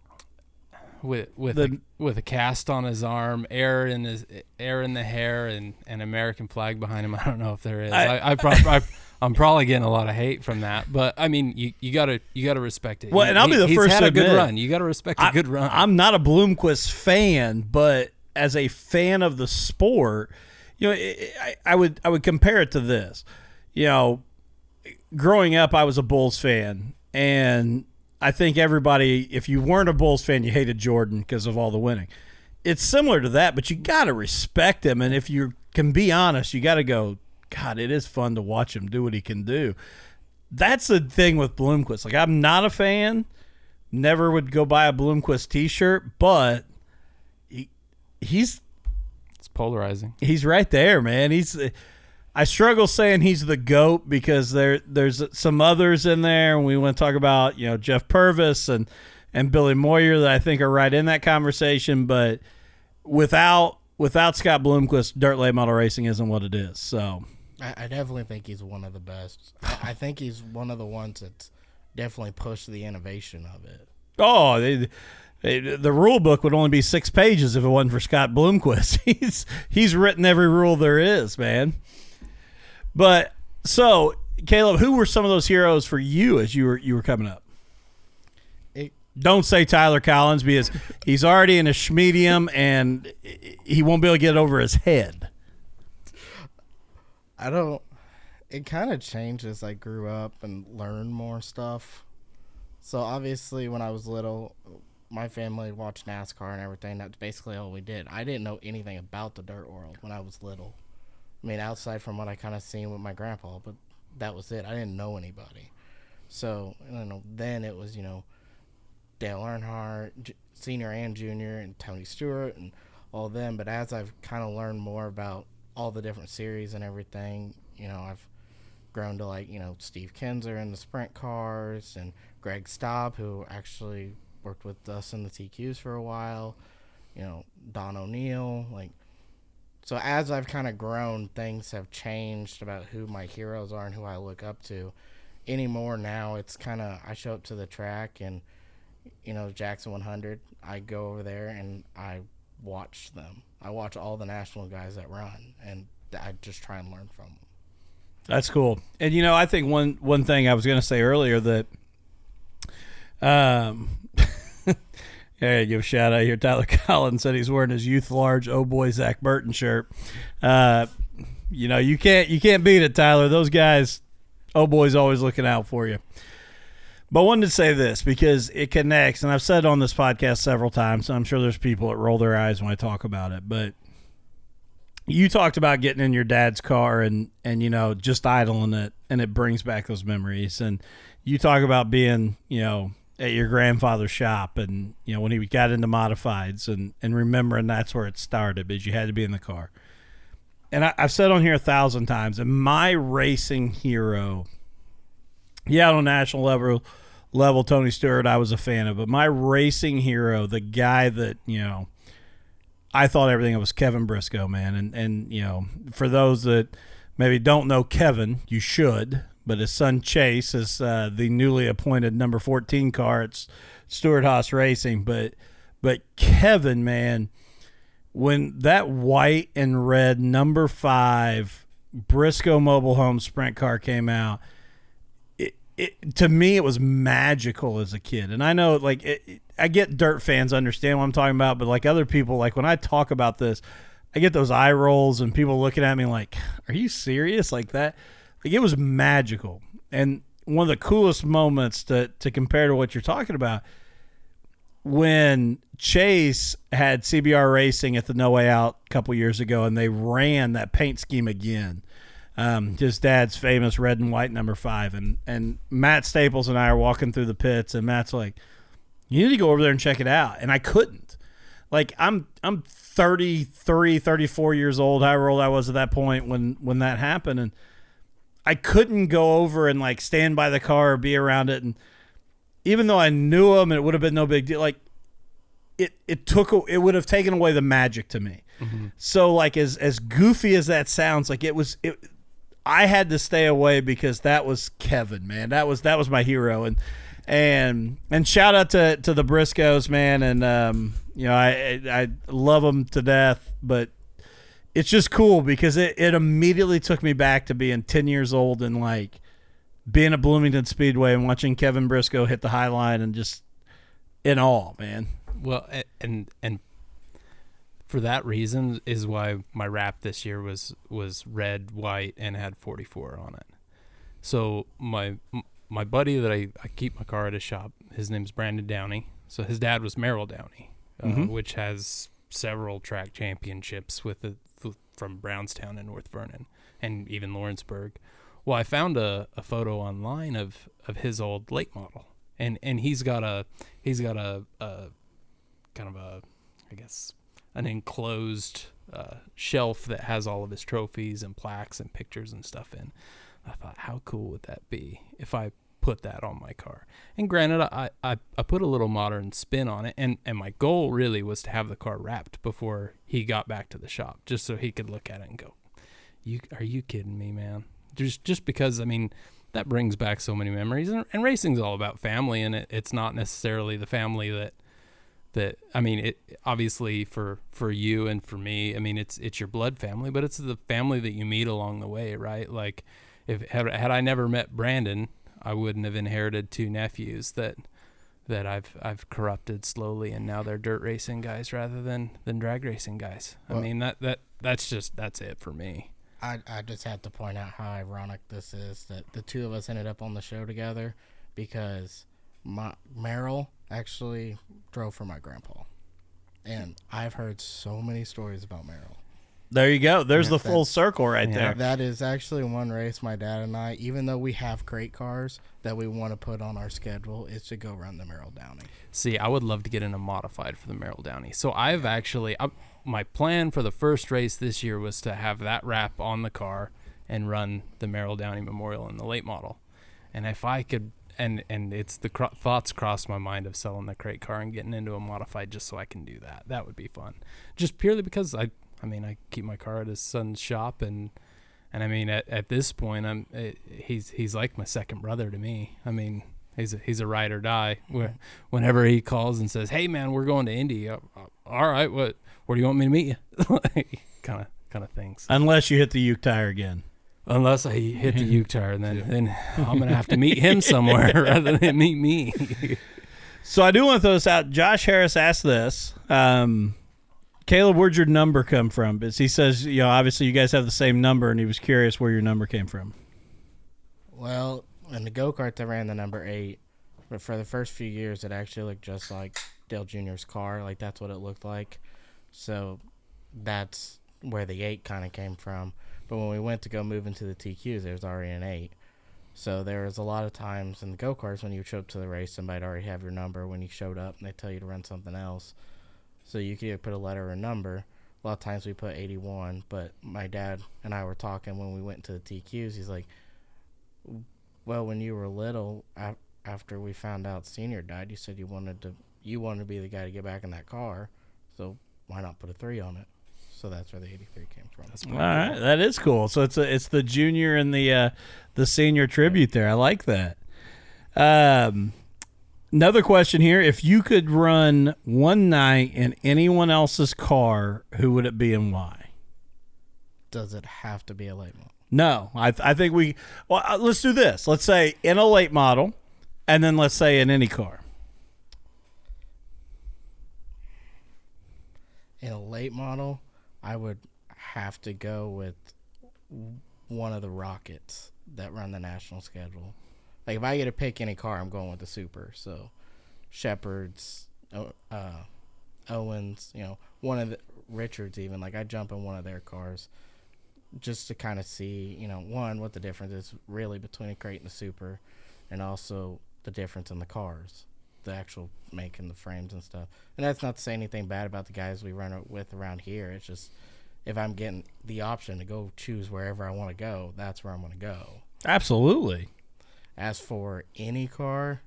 With with The- a, with a cast on his arm, air in his air in the hair, and an American flag behind him. I don't know if there is. I- I, I, prob- I I'm probably getting a lot of hate from that, but I mean, you, you gotta you gotta respect it. Well, He- and I'll be he- the he's first had to a good admit, run. You gotta respect a I- good run. I'm not a Bloomquist fan, but as a fan of the sport, you know, I, I I would I would compare it to this. You know, growing up, I was a Bulls fan, and I think everybody, if you weren't a Bulls fan, you hated Jordan because of all the winning. It's similar to that, but you got to respect him, and if you can be honest, you got to go. God, it is fun to watch him do what he can do. That's the thing with Bloomquist. Like, I'm not a fan. Never would go buy a Bloomquist T-shirt, but he, he's it's polarizing. he's right there, man. He's I struggle saying he's the goat because there there's some others in there, and we want to talk about you know Jeff Purvis and and Billy Moyer that I think are right in that conversation, but without without Scott Bloomquist, dirt late model racing isn't what it is. So I, I definitely think he's one of the best. I, I think he's one of the ones that's definitely pushed the innovation of it. Oh, they, they, the rule book would only be six pages if it wasn't for Scott Bloomquist. He's he's written every rule there is, man. But so Caleb, who were some of those heroes for you as you were you were coming up? It- Don't say Tyler Collins because he's already in a schmedium and he won't be able to get it over his head. I don't. It kind of changed as I grew up and learned more stuff. So obviously, when I was little, my family watched NASCAR and everything. That's basically all we did. I didn't know anything about the dirt world when I was little. I mean, outside from what I kind of seen with my grandpa, but that was it. I didn't know anybody. So you know, then it was you know, Dale Earnhardt, J- senior and junior, and Tony Stewart, and all them. But as I've kind of learned more about all the different series and everything, you know, I've grown to like you know Steve Kinser in the sprint cars and Greg Staub, who actually worked with us in the TQs for a while. You know, Don O'Neal, like. So as I've kind of grown, things have changed about who my heroes are and who I look up to. Anymore now, it's kind of I show up to the track and you know Jackson 100. I go over there and I watch them. I watch all the national guys that run, and I just try and learn from them. That's cool. And you know, I think one one thing I was going to say earlier that, um, yeah, give a shout out here. Tyler Collins said he's wearing his youth large oh boy Zach Burton shirt. Uh, you know, you can't you can't beat it, Tyler. Those guys, oh boy's always looking out for you. But I wanted to say this because it connects, and I've said on this podcast several times. I'm sure there's people that roll their eyes when I talk about it, but you talked about getting in your dad's car and and you know just idling it and it brings back those memories and you talk about being you know at your grandfather's shop and you know when he got into modifieds and and remembering that's where it started because you had to be in the car and I, i've said on here a thousand times and my racing hero yeah on national level level tony stewart i was a fan of but my racing hero the guy that you know I thought everything was Kevin Briscoe, man. And and you know, for those that maybe don't know Kevin, you should. But his son Chase is uh, the newly appointed number fourteen car at Stewart Haas Racing. But but Kevin, man, when that white and red number five Briscoe mobile home sprint car came out, it, to me it was magical as a kid. And I know like it- I get dirt fans understand what I'm talking about, but like other people, like when I talk about this, I get those eye rolls and people looking at me like, "Are you serious?" Like that. Like it was magical. And one of the coolest moments to to compare to what you're talking about when Chase had CBR Racing at the No Way Out a couple years ago, and they ran that paint scheme again. Um, his dad's famous red and white number five, and and Matt Staples and I are walking through the pits, and Matt's like, "You need to go over there and check it out," and I couldn't. Like I'm I'm 33, 34 years old, however old I was at that point when when that happened, and I couldn't go over and like stand by the car or be around it, and even though I knew him, it would have been no big deal. Like it, it took it would have taken away the magic to me. So like as as goofy as that sounds, like it was it. I had to stay away because that was Kevin, man. That was that was my hero, and and and shout out to to the Briscoes, man. And um, you know, I I love them to death, but it's just cool because it, it immediately took me back to being 10 years old and like being at Bloomington Speedway and watching Kevin Briscoe hit the high line and just in awe, man. Well, and and for that reason is why my wrap this year was was red, white, and had 44 on it. So my my buddy that I, I keep my car at his shop, his name's Brandon Downey. So his dad was Merrill Downey, uh, which has several track championships with the, th- from Brownstown and North Vernon, and even Lawrenceburg. Well, I found a, a photo online of, of his old late model, and and he's got a he's got a, a kind of a I guess an enclosed uh, shelf that has all of his trophies and plaques and pictures and stuff in. I thought, how cool would that be if I put that on my car? And granted, I, I, I put a little modern spin on it, and, and my goal really was to have the car wrapped before he got back to the shop, just so he could look at it and go, "You are you kidding me, man?" Just just because I mean that brings back so many memories, and, and racing's all about family, and it, it's not necessarily the family that that I mean it obviously for for you and for me I mean it's it's your blood family but it's the family that you meet along the way right like if had, had I never met Brandon, I wouldn't have inherited two nephews that that I've I've corrupted slowly, and now they're dirt racing guys rather than than drag racing guys. I mean that that that's just that's it for me. I, I just have to point out how ironic this is that the two of us ended up on the show together because my Merrill actually drove for my grandpa. And I've heard so many stories about Merrill. There you go. There's Yeah, the full circle right Yeah. there. That is actually one race my dad and I, even though we have great cars that we want to put on our schedule, is to go run the Merrill Downey. See, I would love to get in a modified for the Merrill Downey. So I've actually, I, my plan for the first race this year was to have that wrap on the car and run the Merrill Downey Memorial in the late model. And if I could, and and it's the cro- thoughts crossed my mind of selling the crate car and getting into a modified just so I can do that. That would be fun, just purely because I, I mean, I keep my car at his son's shop and. And I mean, at, at this point, I'm it, he's he's like my second brother to me. I mean, he's a, he's a ride or die. Where whenever he calls and says, "Hey man, we're going to Indy," uh, uh, all right, what where do you want me to meet you? Kind of kind of things. Unless you hit the Uke tire again. Unless I hit the Uke tire, and then then I'm gonna have to meet him somewhere rather than meet me. So I do want to throw this out. Josh Harris asked this. Um, Caleb, where'd your number come from? Because he says, you know, obviously you guys have the same number, and he was curious where your number came from. Well, in the go kart, I ran the number eight, but for the first few years, it actually looked just like Dale Jr.'s car. Like that's what it looked like. So that's where the eight kind of came from. But when we went to go move into the TQs, there was already an eight. So there was a lot of times in the go karts when you show up to the race, somebody'd already have your number when you showed up, and they tell you to run something else. So you could either put a letter or a number. A lot of times we put 81, but my dad and I were talking when we went to the TQs. He's like, well, when you were little, after we found out Senior died, you said you wanted to you wanted to be the guy to get back in that car. So why not put a three on it? So that's where the 83 came from. All right, that is cool. So it's a, it's the junior and the uh, the senior tribute there. I like that. Um, another question here: If you could run one night in anyone else's car, who would it be and why? Does it have to be a late model? No, I, I think we. Well, uh, let's do this. Let's say in a late model, and then let's say in any car. In a late model, I would have to go with one of the Rockets that run the national schedule. Like if I get to pick any car, I'm going with the Super. So Sheppards, uh, Owens, you know, one of the Richards even. Like I jump in one of their cars just to kind of see, you know, one what the difference is really between a crate and a Super, and also the difference in the cars, the actual making the frames and stuff. And that's not to say anything bad about the guys we run with around here. It's just if I'm getting the option to go choose wherever I want to go, that's where I'm going to go. Absolutely. As for any car,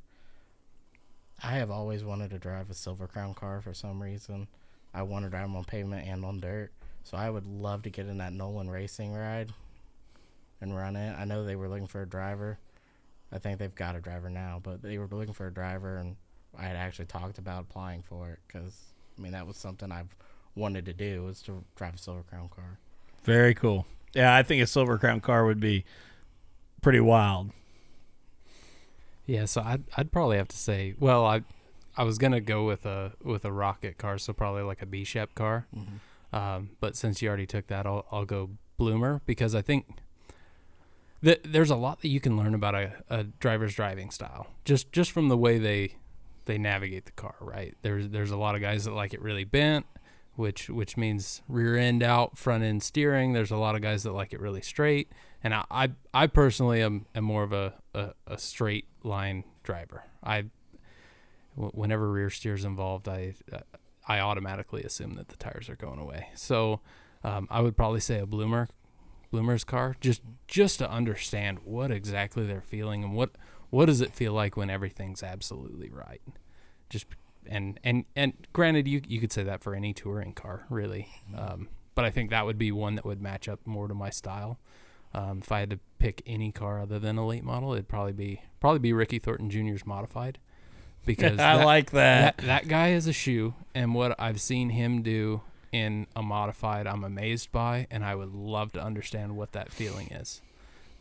I have always wanted to drive a Silver Crown car for some reason. I want to drive them on pavement and on dirt. So I would love to get in that Nolan racing ride and run it. I know they were looking for a driver. I think they've got a driver now, but they were looking for a driver, and I had actually talked about applying for it because I mean that was something I've wanted to do was to drive a Silver Crown car. Very cool. Yeah, I think a silver crown car would be pretty wild. Yeah, so I'd I'd probably have to say, well, I I was gonna go with a with a rocket car, so probably like a B Shep car. Um, but since you already took that, I'll I'll go Bloomer because I think that there's a lot that you can learn about a, a driver's driving style just just from the way they they navigate the car. Right there's there's a lot of guys that like it really bent, which which means rear end out, front end steering. There's a lot of guys that like it really straight, and I I, I personally am, am more of a, a, a straight line driver. I whenever rear steer's involved, I I automatically assume that the tires are going away. So um, I would probably say a bloomer, bloomer's car, just just to understand what exactly they're feeling and what what does it feel like when everything's absolutely right. Just and and and granted, you you could say that for any touring car, really. Um, but I think that would be one that would match up more to my style. Um, if I had to pick any car other than a late model, it'd probably be probably be Ricky Thornton Jr.'s modified because I that- like that. that that guy is a shoe, and what I've seen him do in a modified, I'm amazed by, and I would love to understand what that feeling is,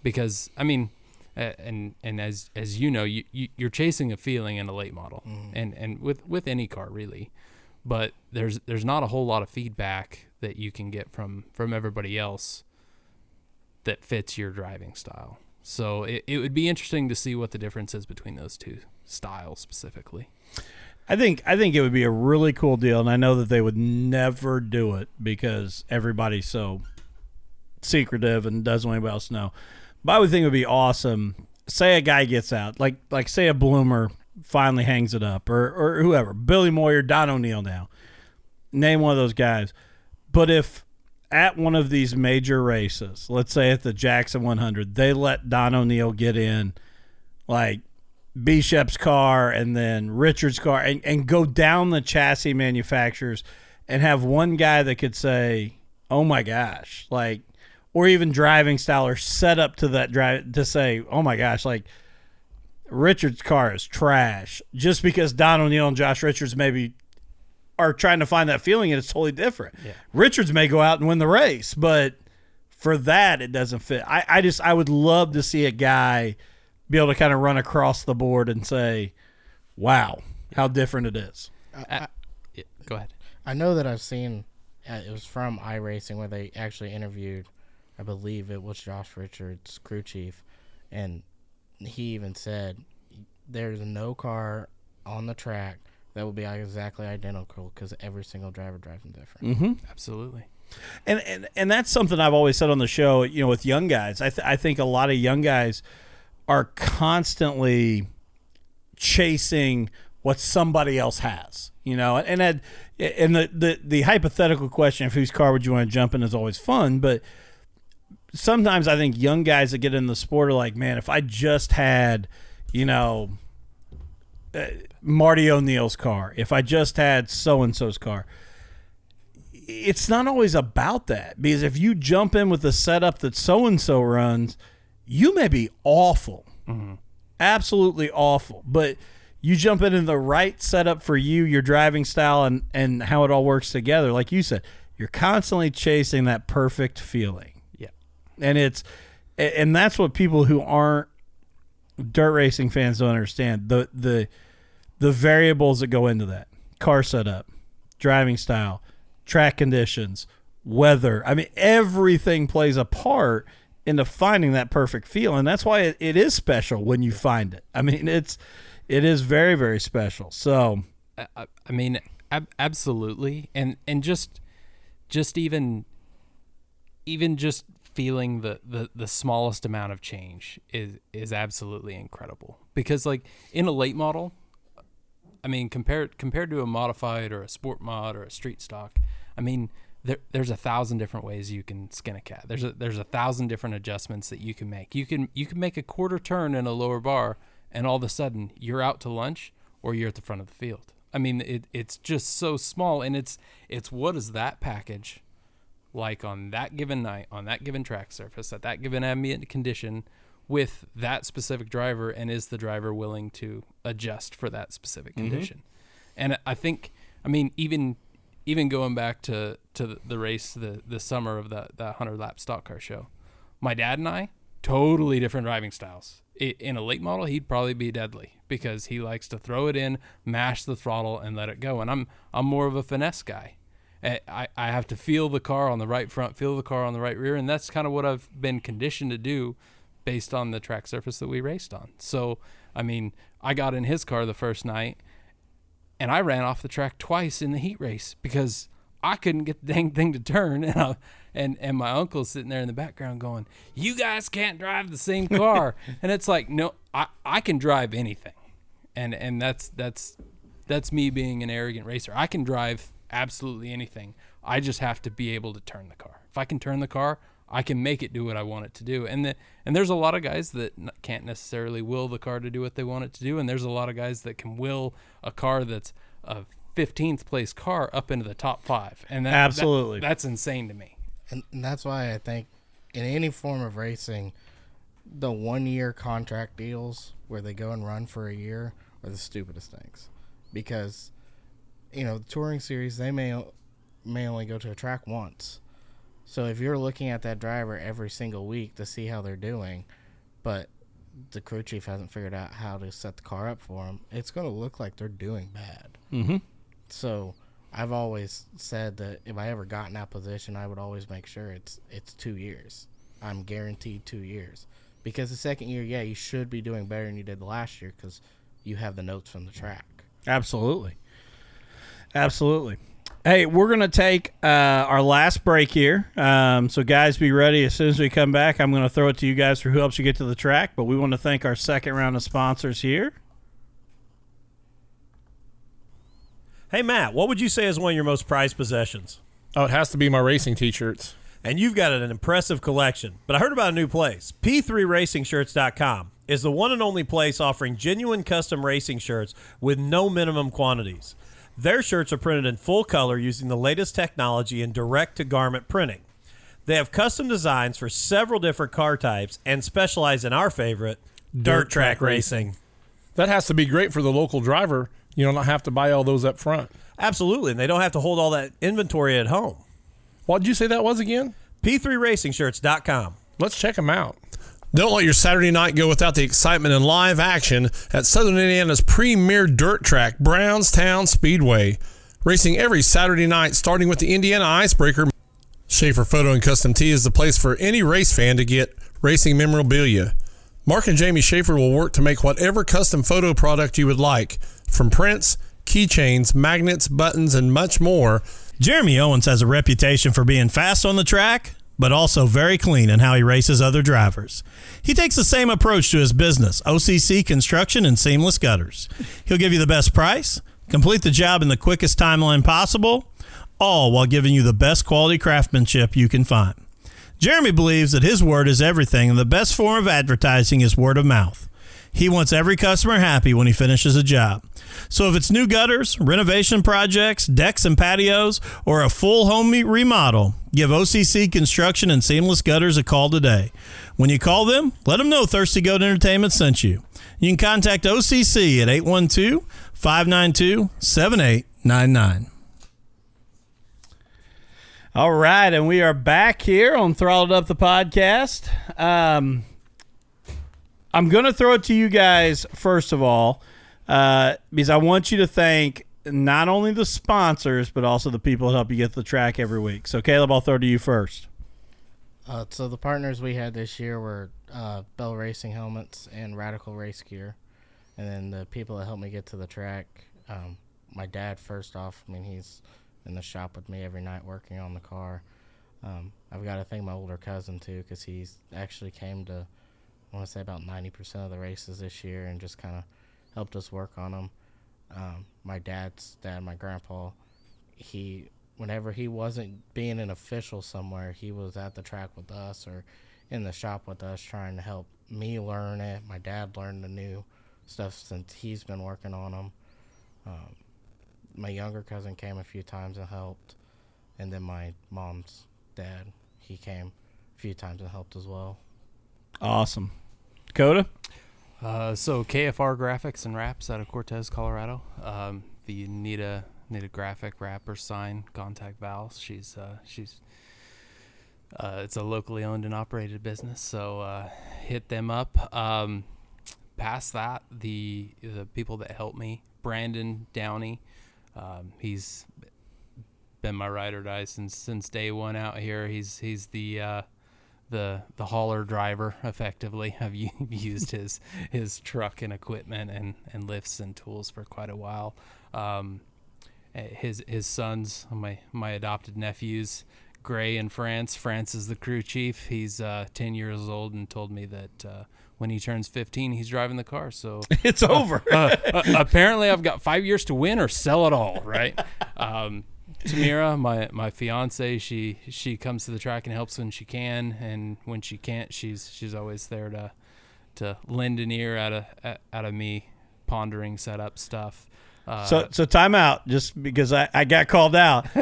because I mean, and and as as you know, you, you you're chasing a feeling in a late model, mm-hmm. and and with with any car really, but there's there's not a whole lot of feedback that you can get from from everybody else that fits your driving style. So it, it would be interesting to see what the difference is between those two styles specifically. I think I think it would be a really cool deal, and I know that they would never do it because everybody's so secretive and doesn't want anybody else to know. But I would think it would be awesome. Say a guy gets out, like like say a bloomer finally hangs it up, or or whoever, Billy Moyer, Don O'Neal now. Name one of those guys. But if at one of these major races, let's say at the Jackson 100, they let Don O'Neal get in, like Bishop's car and then Richard's car and, and go down the chassis manufacturers and have one guy that could say, Oh my gosh, like or even driving style or set up to that drive to say, Oh my gosh, like Richard's car is trash. Just because Don O'Neal and Josh Richards maybe are trying to find that feeling and it's totally different. Yeah. Richards may go out and win the race, but for that it doesn't fit. I, I just I would love to see a guy be able to kind of run across the board and say, "Wow, how different it is." Uh, yeah, go ahead. I know that I've seen. Uh, it was from iRacing where they actually interviewed. I believe it was Josh Richards, crew chief, and he even said, "There's no car on the track that will be exactly identical because every single driver drives them different." Absolutely. And, and and that's something I've always said on the show. You know, with young guys, I th- I think a lot of young guys are constantly chasing what somebody else has. You know, and and, and the, the the hypothetical question of whose car would you want to jump in is always fun, but sometimes I think young guys that get in the sport are like, man, if I just had, you know, uh, Marty O'Neill's car, if I just had so and so's car, it's not always about that because if you jump in with the setup that so and so runs, you may be awful, mm-hmm. absolutely awful, but you jump in in the right setup for you, your driving style, and and how it all works together. Like you said, you're constantly chasing that perfect feeling. Yeah. and it's and that's what people who aren't dirt racing fans don't understand. The the the variables that go into that. Car setup driving style track conditions weather. I mean everything plays a part into finding that perfect feel and that's why it, it is special when you find it. I mean it's it is very very special. So I, I- mean, ab- absolutely, and and just just even even just feeling the, the the smallest amount of change is is absolutely incredible. Because like in a late model I mean, compared compared to a modified or a sport mod or a street stock, I mean, there, there's a thousand different ways you can skin a cat. There's a there's a thousand different adjustments that you can make. You can you can make a quarter turn in a lower bar, and all of a sudden you're out to lunch or you're at the front of the field. I mean, it, it's just so small, and it's it's what is that package like on that given night on that given track surface at that given ambient condition with that specific driver and is the driver willing to adjust for that specific mm-hmm. condition and i think i mean even even going back to to the- the race the the summer of that that 100 lap stock car show my dad and i totally different driving styles. In a late model he'd probably be deadly because he likes to throw it in mash the throttle and let it go. And i'm i'm more of a finesse guy. I, I I have to feel the car on the right front, feel the car on the right rear, and that's kind of what I've been conditioned to do based on the track surface that we raced on. So, I mean, I got in his car the first night and I ran off the track twice in the heat race because I couldn't get the dang thing to turn, and I, and and my uncle's sitting there in the background going, "You guys can't drive the same car," and it's like, no, I I can drive anything, and and that's that's that's me being an arrogant racer. I can drive absolutely anything. I just have to be able to turn the car. If I can turn the car, I can make it do what I want it to do. And the, and there's a lot of guys that can't necessarily will the car to do what they want it to do. And there's a lot of guys that can will a car that's a 15th place car up into the top five. And that, that- Absolutely. that's insane to me. and, and that's why I think in any form of racing, the one year contract deals where they go and run for a year are the stupidest things, because you know the touring series they may may only go to a track once, So if you're looking at that driver every single week to see how they're doing, but the crew chief hasn't figured out how to set the car up for them, it's going to look like they're doing bad. Mm-hmm. So I've always said that if I ever got in that position, I would always make sure it's it's two years. I'm guaranteed two years because the second year, yeah, you should be doing better than you did the last year because you have the notes from the track. Absolutely. Absolutely. Hey, we're going to take uh, our last break here. Um, so, guys, be ready. As soon as we come back, I'm going to throw it to you guys for who helps you get to the track. But we want to thank our second round of sponsors here. Hey, Matt, what would you say is one of your most prized possessions? Oh, it has to be my racing t-shirts. And you've got an impressive collection. But I heard about a new place. P3RacingShirts.com is the one and only place offering genuine custom racing shirts with no minimum quantities. Their shirts are printed in full color using the latest technology in direct to garment printing. They have custom designs for several different car types and specialize in our favorite, dirt, track, racing. That has to be great for the local driver. You don't have to buy all those up front. Absolutely. And they don't have to hold all that inventory at home. What did you say that was again? P3RacingShirts.com. Let's check them out. Don't let your Saturday night go without the excitement and live action at Southern Indiana's premier dirt track, Brownstown Speedway. Racing every Saturday night, starting with the Indiana Icebreaker. Schaefer Photo and Custom Tee is the place for any race fan to get racing memorabilia. Mark and Jamie Schaefer will work to make whatever custom photo product you would like, from prints, keychains, magnets, buttons, and much more. Jeremy Owens has a reputation for being fast on the track, but also very clean in how he races other drivers. He takes the same approach to his business, OCC Construction and Seamless Gutters. He'll give you the best price, complete the job in the quickest timeline possible, all while giving you the best quality craftsmanship you can find. Jeremy believes that his word is everything, and the best form of advertising is word of mouth. He wants every customer happy when he finishes a job. So if it's new gutters, renovation projects, decks and patios, or a full home remodel, give OCC Construction and Seamless Gutters a call today. When you call them, let them know Thirsty Goat Entertainment sent you. You can contact OCC at 812 592 7899. All right, and we are back here on Throttled Up the podcast. Um, I'm going to throw it to you guys first of all, uh, because I want you to thank not only the sponsors but also the people that help you get to the track every week. So, Caleb, I'll throw to you first. Uh, so the partners we had this year were uh, Bell Racing helmets and Radical Race Gear, and then the people that helped me get to the track. Um, my dad, first off, I mean he's in the shop with me every night working on the car. Um, I've got to thank my older cousin too because he's actually came to I want to say about ninety percent of the races this year and just kind of helped us work on them. Um, my dad's dad, my grandpa, he whenever he wasn't being an official somewhere, he was at the track with us or in the shop with us trying to help me learn it. My dad learned the new stuff since he's been working on them. Um, my younger cousin came a few times and helped, and then my mom's dad, he came a few times and helped as well. Awesome. Dakota? Uh, so KFR Graphics and Wraps out of Cortez, Colorado. Um, if you need a need a graphic wrap or sign, contact Val. She's uh, she's uh, it's a locally owned and operated business, so uh, hit them up. Um, past that, the the people that helped me, Brandon Downey, um, he's been my ride or die since since day one out here. He's he's the uh, the the hauler driver effectively. I've used his his truck and equipment and, and lifts and tools for quite a while. Um, eh, his his sons, my my adopted nephews, Gray in France. France is the crew chief. He's uh, ten years old and told me that uh, when he turns fifteen, he's driving the car. So It's over. uh, uh, apparently I've got five years to win or sell it all, right? Um, Tamira, my my fiance, she she comes to the track and helps when she can, and when she can't, she's she's always there to to lend an ear out of out of me pondering setup stuff. Uh, so, so time out just because I, I got called out.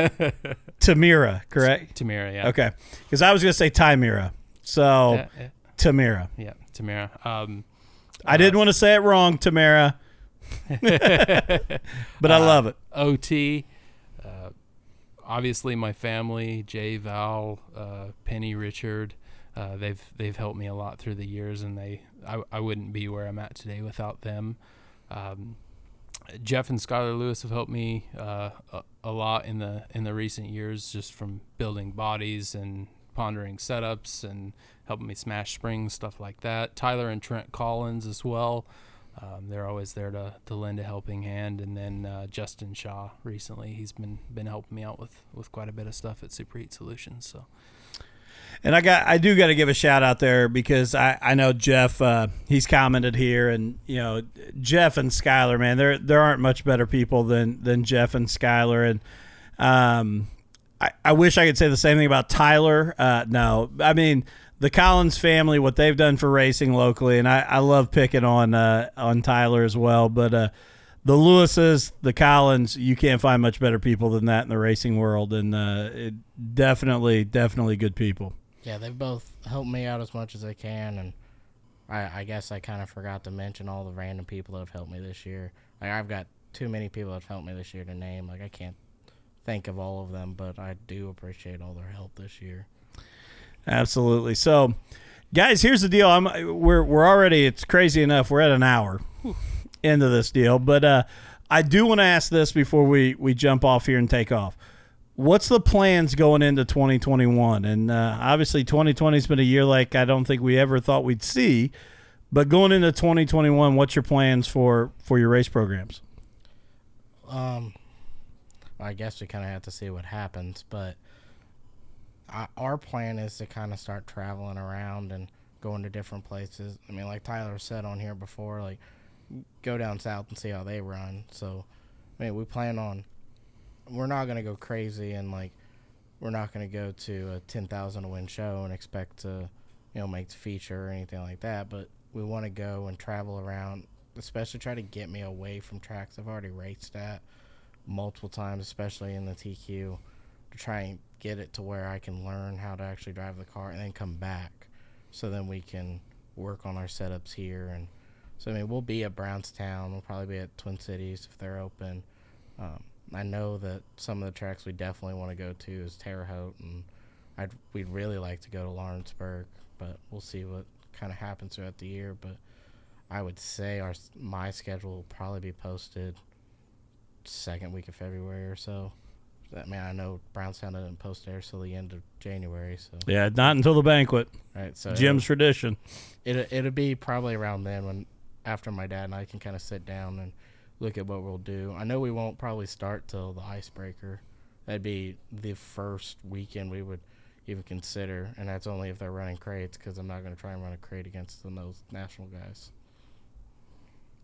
Tamira, correct? Tamira, yeah, Okay. Because I was going to say Tamira, So, yeah, yeah, Tamira. yeah, Tamira. Um, I didn't want to say it wrong, Tamira, but I love it. OT, uh, obviously my family, Jay, Val, uh, Penny, Richard, uh, they've they've helped me a lot through the years, and they I, I wouldn't be where I'm at today without them. Um, Jeff and Skylar Lewis have helped me uh, a, a lot in the in the recent years, just from building bodies and pondering setups and helping me smash springs, stuff like that. Tyler and Trent Collins as well. Um, they're always there to, to lend a helping hand. And then uh, Justin Shaw recently, he's been been helping me out with, with quite a bit of stuff at Super Heat Solutions. So. And I got I do got to give a shout out there because I, I know Jeff uh, he's commented here and you know Jeff and Skylar man there there aren't much better people than than Jeff and Skylar and um I, I wish I could say the same thing about Tyler uh, no I mean the Collins family what they've done for racing locally and I, I love picking on uh, on Tyler as well but uh, the Lewises, the Collins, you can't find much better people than that in the racing world, and uh, it, definitely, definitely good people. Yeah, they've both helped me out as much as they can, and I, I guess I kind of forgot to mention all the random people that have helped me this year. Like I've got too many people that have helped me this year to name. Like I can't think of all of them, but I do appreciate all their help this year. Absolutely. So, guys, here's the deal. I'm we're we're already. It's crazy enough. We're at an hour into this deal, but uh, I do want to ask this before we we jump off here and take off. What's the plans going into 2021? And uh, obviously, 2020 has been a year like I don't think we ever thought we'd see. But going into 2021, what's your plans for for your race programs? Um, I guess we kind of have to see what happens, but I, our plan is to kind of start traveling around and going to different places. I mean, like Tyler said on here before, like go down south and see how they run. So, I mean, we plan on. We're not gonna go crazy and like, we're not gonna go to a ten thousand win show and expect to, you know, make the feature or anything like that. But we want to go and travel around, especially try to get me away from tracks I've already raced at multiple times, especially in the TQ, try and get it to where I can learn how to actually drive the car and then come back, so then we can work on our setups here and so I mean, we'll be at Brownstown. We'll probably be at Twin Cities if they're open. Um, I know that some of the tracks we definitely want to go to is Terre Haute, and I'd we'd really like to go to Lawrenceburg, but we'll see what kind of happens throughout the year. But I would say our my schedule will probably be posted second week of February or so. That mean, I know Brownstown doesn't post theirs till the end of January, so Yeah, not until the banquet. right. So Jim's tradition. it'll it'll be probably around then when after my dad and I can kind of sit down and look at what we'll do. I know we won't probably start till the icebreaker. That'd be the first weekend we would even consider, and that's only if they're running crates because I'm not going to try and run a crate against the those national guys.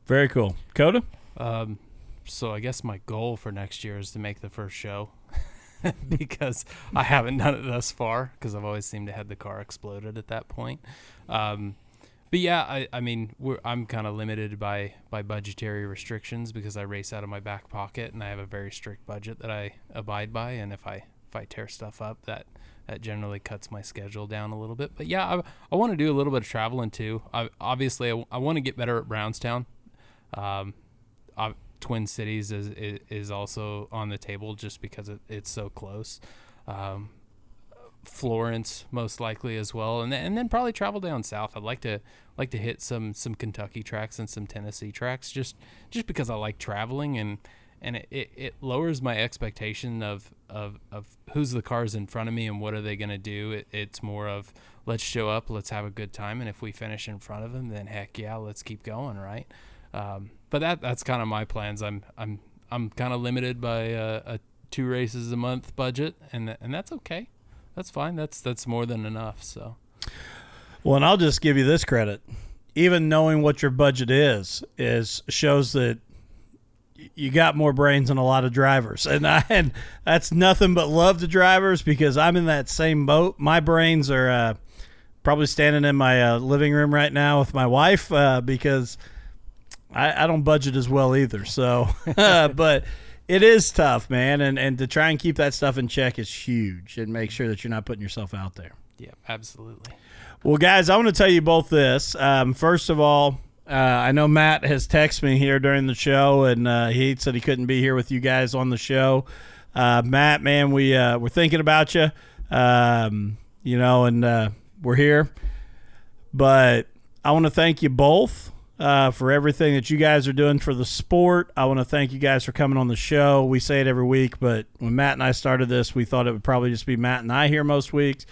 Very cool. Coda? Um, so I guess my goal for next year is to make the first show because I haven't done it thus far because I've always seemed to have the car exploded at that point. Um, but yeah, I, I mean, I'm kind of limited by, by budgetary restrictions because I race out of my back pocket and I have a very strict budget that I abide by. And if I if I tear stuff up, that that generally cuts my schedule down a little bit. But yeah, I, I want to do a little bit of traveling too. I, obviously, I, I want to get better at Brownstown. Um, I, Twin Cities is, is, also on the table just because it, it's so close. Um, Florence most likely as well, and then, and then probably travel down south. I'd like to like to hit some some Kentucky tracks and some Tennessee tracks just just because I like traveling and and it, it, it lowers my expectation of, of of who's the cars in front of me and what are they going to do. It, it's more of let's show up, let's have a good time, and if we finish in front of them, then heck yeah, let's keep going, right? Um, but that that's kind of my plans. I'm I'm I'm kind of limited by a, a two races a month budget, and and that's okay. That's fine. That's that's more than enough. So. Well, and I'll just give you this credit. Even knowing what your budget is is shows that you got more brains than a lot of drivers, and I and that's nothing but love to drivers because I'm in that same boat. My brains are uh, probably standing in my uh, living room right now with my wife uh, because I, I don't budget as well either. So, but it is tough, man, and and to try and keep that stuff in check is huge, and make sure that you're not putting yourself out there. Yeah, absolutely. Well, guys, I want to tell you both this. Um, first of all, uh, I know Matt has texted me here during the show, and uh, he said he couldn't be here with you guys on the show. Uh, Matt, man, we uh, we're thinking about you. Um, you know, and uh, we're here. But I want to thank you both uh, for everything that you guys are doing for the sport. I want to thank you guys for coming on the show. We say it every week, but when Matt and I started this, we thought it would probably just be Matt and I here most weeks.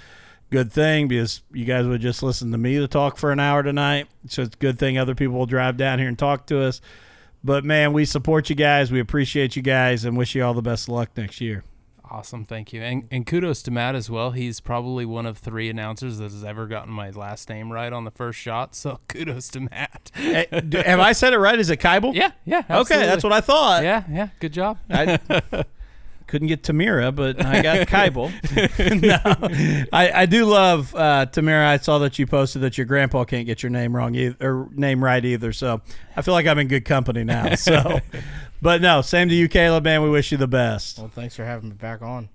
Good thing because you guys would just listen to me to talk for an hour tonight. So it's a good thing other people will drive down here and talk to us. But man, we support you guys. We appreciate you guys and wish you all the best luck next year. Awesome, thank you, and and kudos to Matt as well. He's probably one of three announcers that has ever gotten my last name right on the first shot. So kudos to Matt. Hey, do- have I said it right? Is it Keibel? yeah, yeah. Okay, that's what I thought. Yeah, yeah. Good job. I couldn't get Tamira, but I got Keibel. no, I, I do love uh, Tamira. I saw that you posted that your grandpa can't get your name wrong either, or name right either. So I feel like I'm in good company now. So, but no, same to you, Caleb. Man, we wish you the best. Well, thanks for having me back on.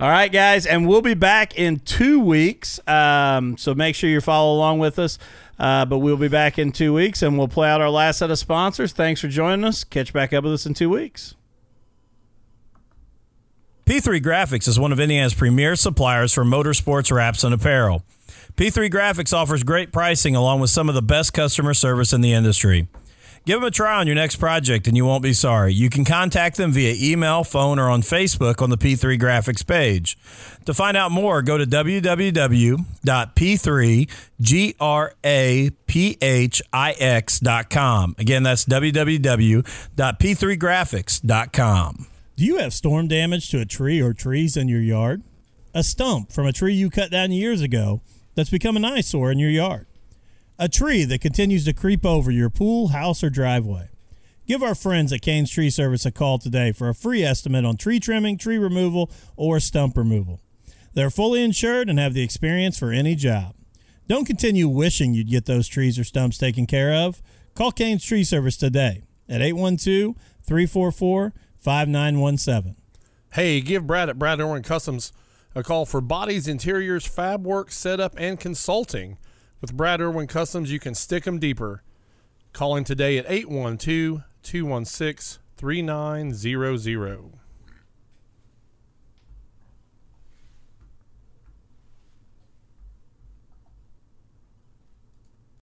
All right, guys, and we'll be back in two weeks. Um, so make sure you follow along with us. Uh, but we'll be back in two weeks, and we'll play out our last set of sponsors. Thanks for joining us. Catch back up with us in two weeks. P3 Graphics is one of Indiana's premier suppliers for motorsports wraps and apparel. P3 Graphics offers great pricing along with some of the best customer service in the industry. Give them a try on your next project and you won't be sorry. You can contact them via email, phone, or on Facebook on the P3 Graphics page. To find out more, go to www.p3graphics.com. Again, that's www.p3graphics.com. Do you have storm damage to a tree or trees in your yard? A stump from a tree you cut down years ago that's become an eyesore in your yard? A tree that continues to creep over your pool, house, or driveway? Give our friends at Kane's Tree Service a call today for a free estimate on tree trimming, tree removal, or stump removal. They're fully insured and have the experience for any job. Don't continue wishing you'd get those trees or stumps taken care of. Call Kane's Tree Service today at 812 344 5917. Hey, give Brad at Brad Irwin Customs a call for bodies, interiors, fab work, setup, and consulting. With Brad Irwin Customs, you can stick them deeper. Call him today at 812 216 3900.